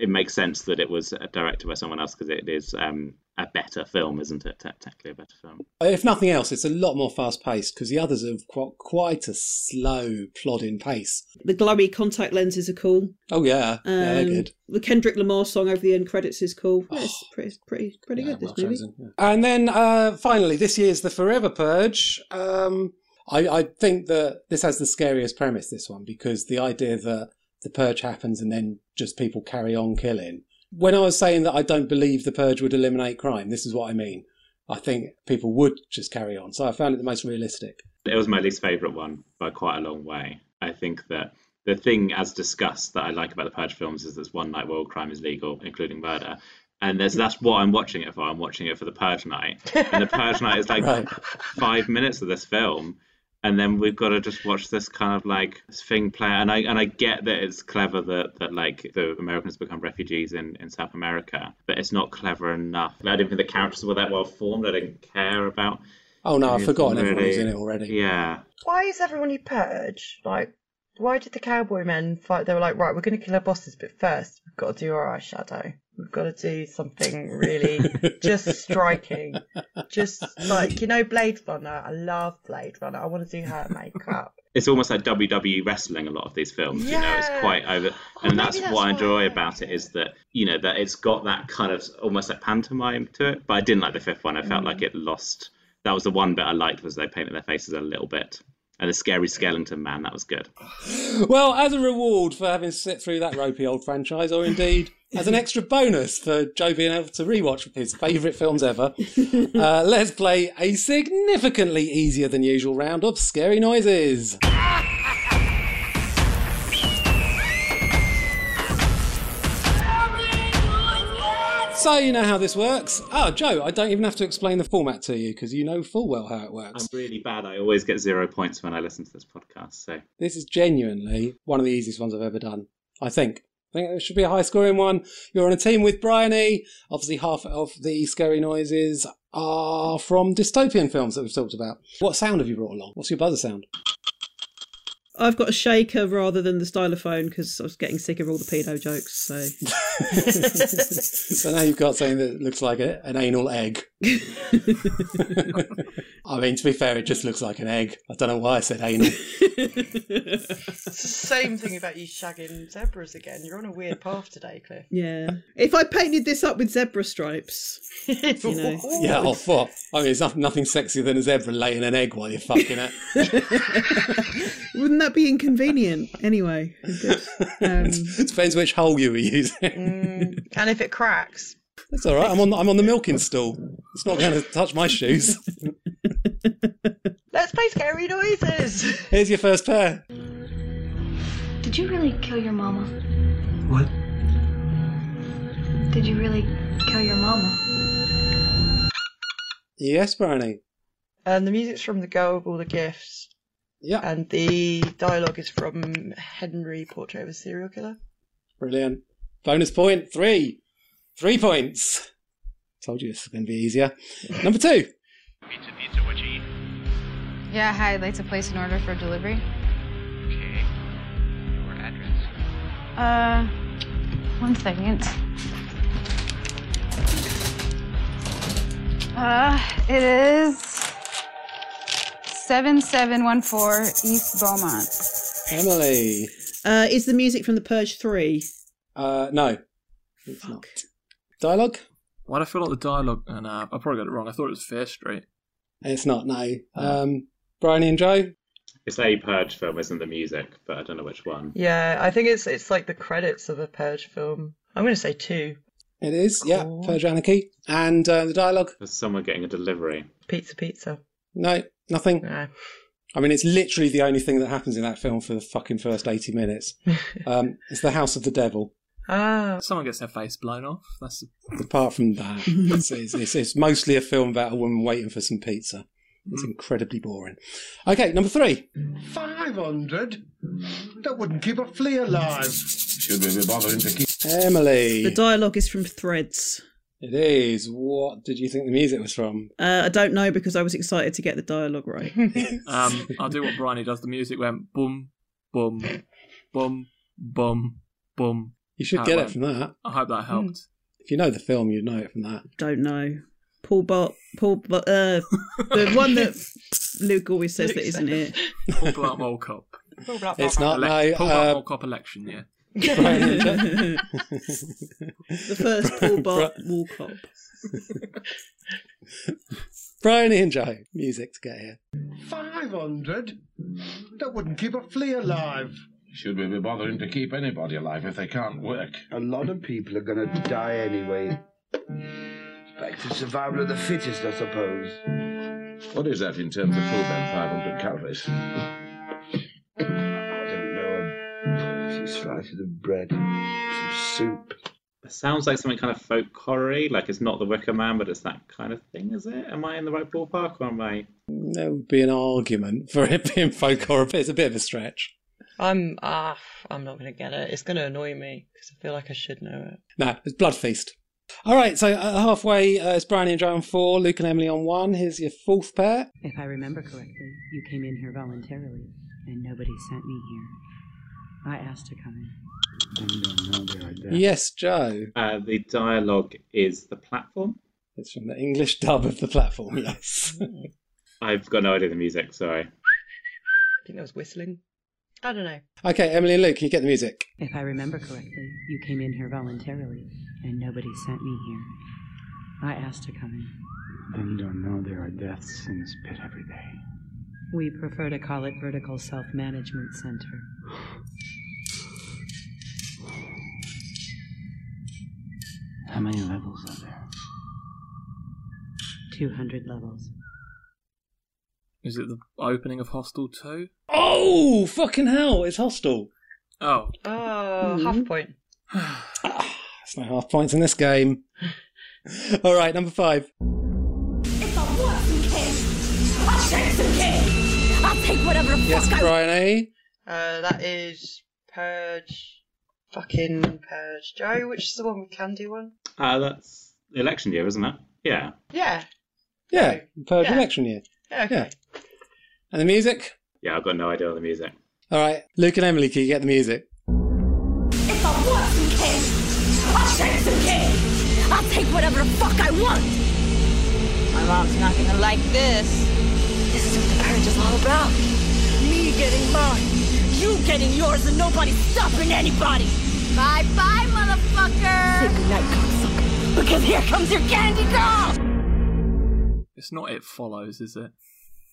it makes sense that it was directed by someone else because it is um, a better film, isn't it? Te- Technically, a better film.
If nothing else, it's a lot more fast paced because the others have quite, quite a slow, plodding pace.
The glowy contact lenses are cool.
Oh, yeah. yeah, they're
Um,
good.
The Kendrick Lamar song over the end credits is cool. Yeah, it's pretty, pretty, pretty good. This
well
movie.
chosen, yeah. And then uh, finally, this year's The Forever Purge. Um, I, I think that this has the scariest premise, this one, because the idea that the purge happens and then just people carry on killing. When I was saying that I don't believe the purge would eliminate crime, this is what I mean. I think people would just carry on. So I found it the most realistic.
It was my least favourite one by quite a long way. I think that the thing, as discussed, that I like about the Purge films is there's one night where all crime is legal, including murder. And there's, that's what I'm watching it for. I'm watching it for the Purge night. And the Purge night is like [laughs]
Right.
five minutes of this film. And then we've got to just watch this kind of like thing play. And I and I get that it's clever that, that like the Americans become refugees in, in South America, but it's not clever enough. I didn't think the characters were that well formed. I didn't care about.
Oh no, I've forgotten everyone
really.
who's in it already.
Yeah,
Why is everyone you purge? Like, why did the cowboy men fight? They were like, right, we're going to kill our bosses, but first we've got to do our eyeshadow. We've got to do something really [laughs] just striking. Just like, you know, Blade Runner. I love Blade Runner. I want to do her makeup. [laughs]
it's almost like WWE wrestling. A lot of these films, you know, it's quite over. And
maybe
that's,
that's
what I
why.
enjoy about it is that you know that it's got that kind of almost like pantomime to it. But I didn't like the fifth one. I felt
Mm.
like it lost. That was the one bit I liked was they painted their faces a little bit. And the scary skeleton man, that was good.
Well, as a reward for having sit through that ropey old franchise, or indeed as an extra bonus for Joe being able to rewatch his favourite films ever, [laughs] uh, let's play a significantly easier than usual round of scary noises. So you know how this works. Oh, Joe, I don't even have to explain the format to you because you know full well how it works.
I'm really bad. I always get zero points when I listen to this podcast. So
This is genuinely one of the easiest ones I've ever done. I think. I think it should be a high scoring one. You're on a team with Bryony. Obviously, half of the scary noises are from dystopian films that we've talked about. What sound have you brought along? What's your buzzer sound?
I've got a shaker rather than the stylophone because I was getting sick of all the pedo jokes. So [laughs]
so now you've got something that looks like a, an anal egg. [laughs] I mean, to be fair, it just looks like an egg. I don't know why I said anal.
It's the same thing about you shagging zebras again. You're on a weird path today, Cliff.
yeah, if I painted this up with zebra stripes, [laughs] you know,
Yeah, oh, fuck. I mean, it's nothing, nothing sexier than a zebra laying an egg while you're fucking it.
Wouldn't that be inconvenient? Anyway. Um, [laughs]
it depends which hole you were using.
Mm, and if it cracks,
That's all right. I'm on. The, I'm on the milking stool. It's not going to touch my shoes. [laughs]
let's play scary noises.
Here's your first pair.
Did you really kill your mama?
What?
Did you really kill your mama?
Yes, Bryony.
And the music's from The Girl with All the Gifts.
Yeah.
And the dialogue is from Henry Portrait of a Serial Killer.
Brilliant. Bonus point three. Three points. Told you this was going to be easier. Number two.
Pizza, pizza, what you eat?
Yeah, hi, I'd like to place an order for delivery.
Okay. Your address?
Uh, one second. Uh, it is 7714 East Beaumont.
Emily.
uh, is the music from The Purge Three?
Uh, no. It's not. Dialogue?
Why do I feel like the dialogue? And uh, I probably got it wrong. I thought it was Fear Street.
It's not, no. Um, Bryony and Joe?
it's a Purge film, isn't the music? But I don't know which one.
Yeah, I think it's it's like the credits of a Purge film. I'm going to say two.
It is, yeah. Purge Anarchy. And uh, the dialogue?
There's someone getting a delivery.
Pizza, pizza.
No, nothing.
No.
I mean, it's literally the only thing that happens in that film for the fucking first 80 minutes. Um, [laughs] it's the House of the Devil.
Ah.
Someone gets their face blown off. That's
Apart from that, [laughs] it's, it's, it's, it's mostly a film about a woman waiting for some pizza. It's incredibly boring. Okay, number three.
500? That wouldn't keep a flea alive. Should we be bothering to keep...
Emily.
The dialogue is from Threads.
It is. What did you think the music was from?
Uh, I don't know because I was excited to get the dialogue right. [laughs]
um, I'll do what Bryony does. The music went boom, boom, boom, boom, boom.
You should
How
get
it
it from that.
I hope that helped.
If you know the film, you'd know it from that.
don't know. Paul Bot, Paul, Bot, uh, the [laughs] one that Luke always says that isn't it.
Paul Blart Mall Cop.
It's not, no.
Paul Blart
Uh,
Mall Cop election, yeah.
The first Paul Bart Walcott.
Bryony and Joe. Music to get here.
500? That wouldn't keep a flea alive. Should we be bothering to keep anybody alive if they can't work?
A lot of people are going to die anyway. Back to survival of the fittest, I suppose.
What is that in terms of full band 500 calories?
Slices of bread, some soup.
It sounds like something kind of folk horror Like it's not the Wicker Man, but it's that kind of thing, is it? Am I in the right ballpark or am I?
There would be an argument for it being folk horror, but it's a bit of a stretch.
I'm ah, I'm not going to get it. It's going to annoy me because I feel like I should know it.
No, it's Blood Feast. All right, so uh, halfway, uh, it's Bryony and Joe on four, Luke and Emily on one. Here's your fourth pair.
If I remember correctly, you came in here voluntarily, and nobody sent me here. I asked to come in.
Yes, Joe.
Uh, the dialogue is the platform.
It's from the English dub of the platform, [laughs] yes.
I've got no idea the music. Sorry.
I think that was whistling. I don't know.
okay, Emily and Luke, can you get the music?
If I remember correctly, you came in here voluntarily, and nobody sent me here. I asked to come in.
Then you don't know there are deaths in this pit every day.
We prefer to call it Vertical Self Management Center.
How many levels are there?
200 levels.
Is it the opening of Hostel 2?
Oh, fucking hell, it's Hostel.
Oh.
Oh, mm-hmm. half a point. [sighs]
There's no half points in this game. [laughs] All right, number five.
If I want some king, I'll take some king. I'll take whatever the
Yes,
fuck I
Brian A.
Uh, that is Purge. Fucking Purge. Joe, which is the one with Candy one?
Uh, that's election year, isn't it? Yeah.
Yeah.
Yeah, Purge
Yeah.
election year.
Yeah, okay.
Yeah. And the music?
Yeah, I've got no idea on the music.
All right, Luke and Emily, can you get the music?
If I want some king, I'll take some king. I'll take whatever the fuck I want. My mom's not gonna like this. This is what the purge is all about. Me getting mine, you getting yours, and nobody stopping anybody. Bye bye, motherfucker. Say goodnight, cocksucker. Because here comes your candy doll.
It's not It Follows, is it?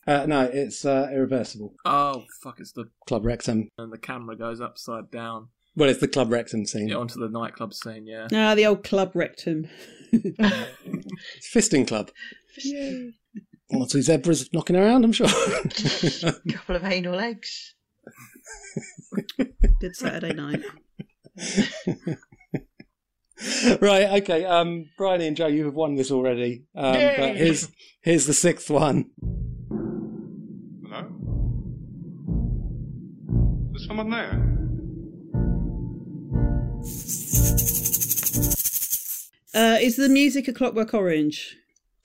Uh, no, it's uh, irreversible.
Oh, fuck, it's the.
Club Wrexham.
And the camera goes upside down.
Well, it's the Club Wrexham scene.
Yeah, onto the nightclub scene, yeah.
Ah, the old club rectum. [laughs]
Fisting Club. One or two zebras knocking around, I'm sure.
A [laughs] Couple of anal eggs. [laughs]
Good Saturday night. [laughs]
right, okay. Um, Bryony and Joe, you have won this already. Um,
Yay!
but here's here's the sixth one.
Hello? There's someone there.
Uh, is the music a Clockwork Orange?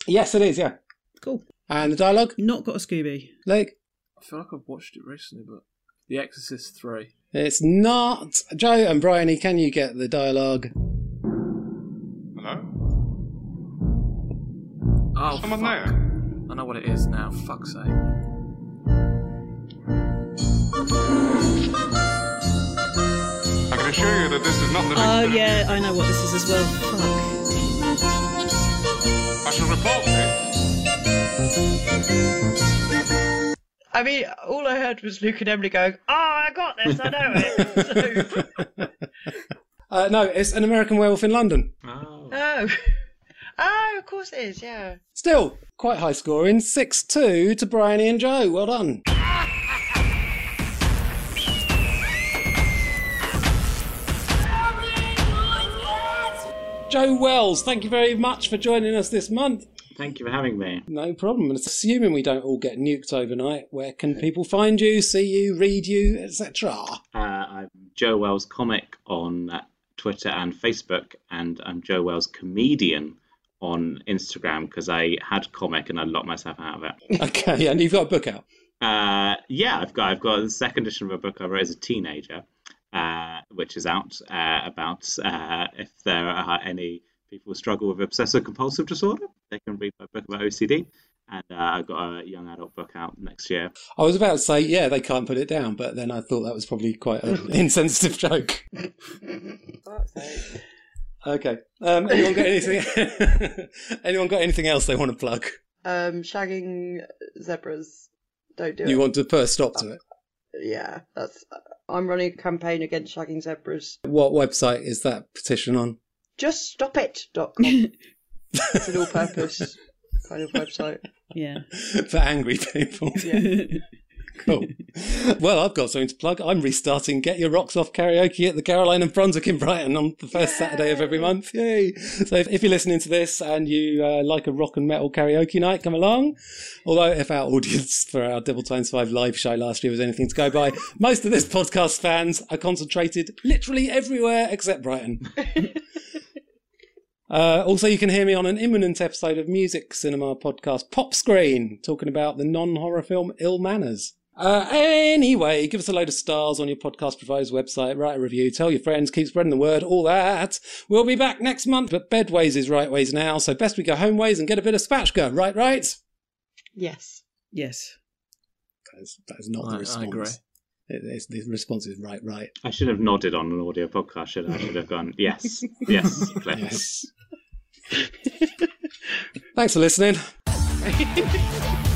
Yes, it is. Yeah.
Cool.
And the dialogue?
Not got a Scooby.
Luke?
I feel like I've watched it recently, but The Exorcist Three.
It's not. Joe and Bryony, can you get the dialogue?
Hello?
Oh,
Someone
fuck.
there.
I know what it is now. Fuck's sake.
I can assure you that this is not the.
Oh yeah, I know what this is as well. Fuck.
I
mean, all I heard was Luke and Emily going, "Oh, I got this. I know it." [laughs]
Uh, no, it's an American Werewolf in London.
oh, [laughs] oh, of course it is. Yeah.
Still quite high scoring, six two to Bryony and Joe. Well done. [laughs] Joe Wells, thank you very much for joining us this month.
Thank you for having me.
No problem. And assuming we don't all get nuked overnight, where can people find you, see you, read you, etc.?
Uh, I'm Joe Wells Comic on uh, Twitter and Facebook, and I'm Joe Wells Comedian on Instagram because I had comic and I locked myself out of it. [laughs]
Okay, and you've got a book out.
Uh, yeah, I've got I've got the second edition of a book I wrote as a teenager, uh, which is out uh, about uh, if there are any people who struggle with obsessive compulsive disorder, they can read my book about OCD. And uh, I've got a young adult book out next year.
I was about to say, yeah, they can't put it down, but then I thought that was probably quite an [laughs] insensitive joke. Okay. Um, anyone got anything? [laughs] anyone got anything else they want to plug?
Um, shagging zebras. Don't do it.
You want to put a stop to it?
Yeah, that's. I'm running a campaign against shagging zebras.
What website is that petition on?
JustStopIt.com. [laughs] it's an all-purpose kind of website.
Yeah. [laughs]
For angry people.
Yeah. [laughs]
cool. Well, I've got something to plug. I'm restarting Get Your Rocks Off karaoke at the Caroline and Brunswick in Brighton on the first Saturday of every month. Yay! So if, if you're listening to this and you uh, like a rock and metal karaoke night, come along. Although if our audience [laughs] for our Double Times Five live show last year was anything to go by, most of this podcast fans are concentrated literally everywhere except Brighton. Uh, also, you can hear me on an imminent episode of Music Cinema podcast Pop Screen, talking about the non horror film Ill Manors. Uh, anyway, give us a load of stars on your podcast provider's website, write a review, tell your friends, keep spreading the word, all that. We'll be back next month, but bedways is right ways now, so best we go homeways and get a bit of spatchka, right, right?
Yes.
Yes.
That is, that is not
I-
the
I
response.
agree.
It- it's- the response is right, right.
I should have nodded on an audio podcast, should I? I should have gone, yes, yes, Cliff.
Yes. [laughs] Thanks for listening. [laughs]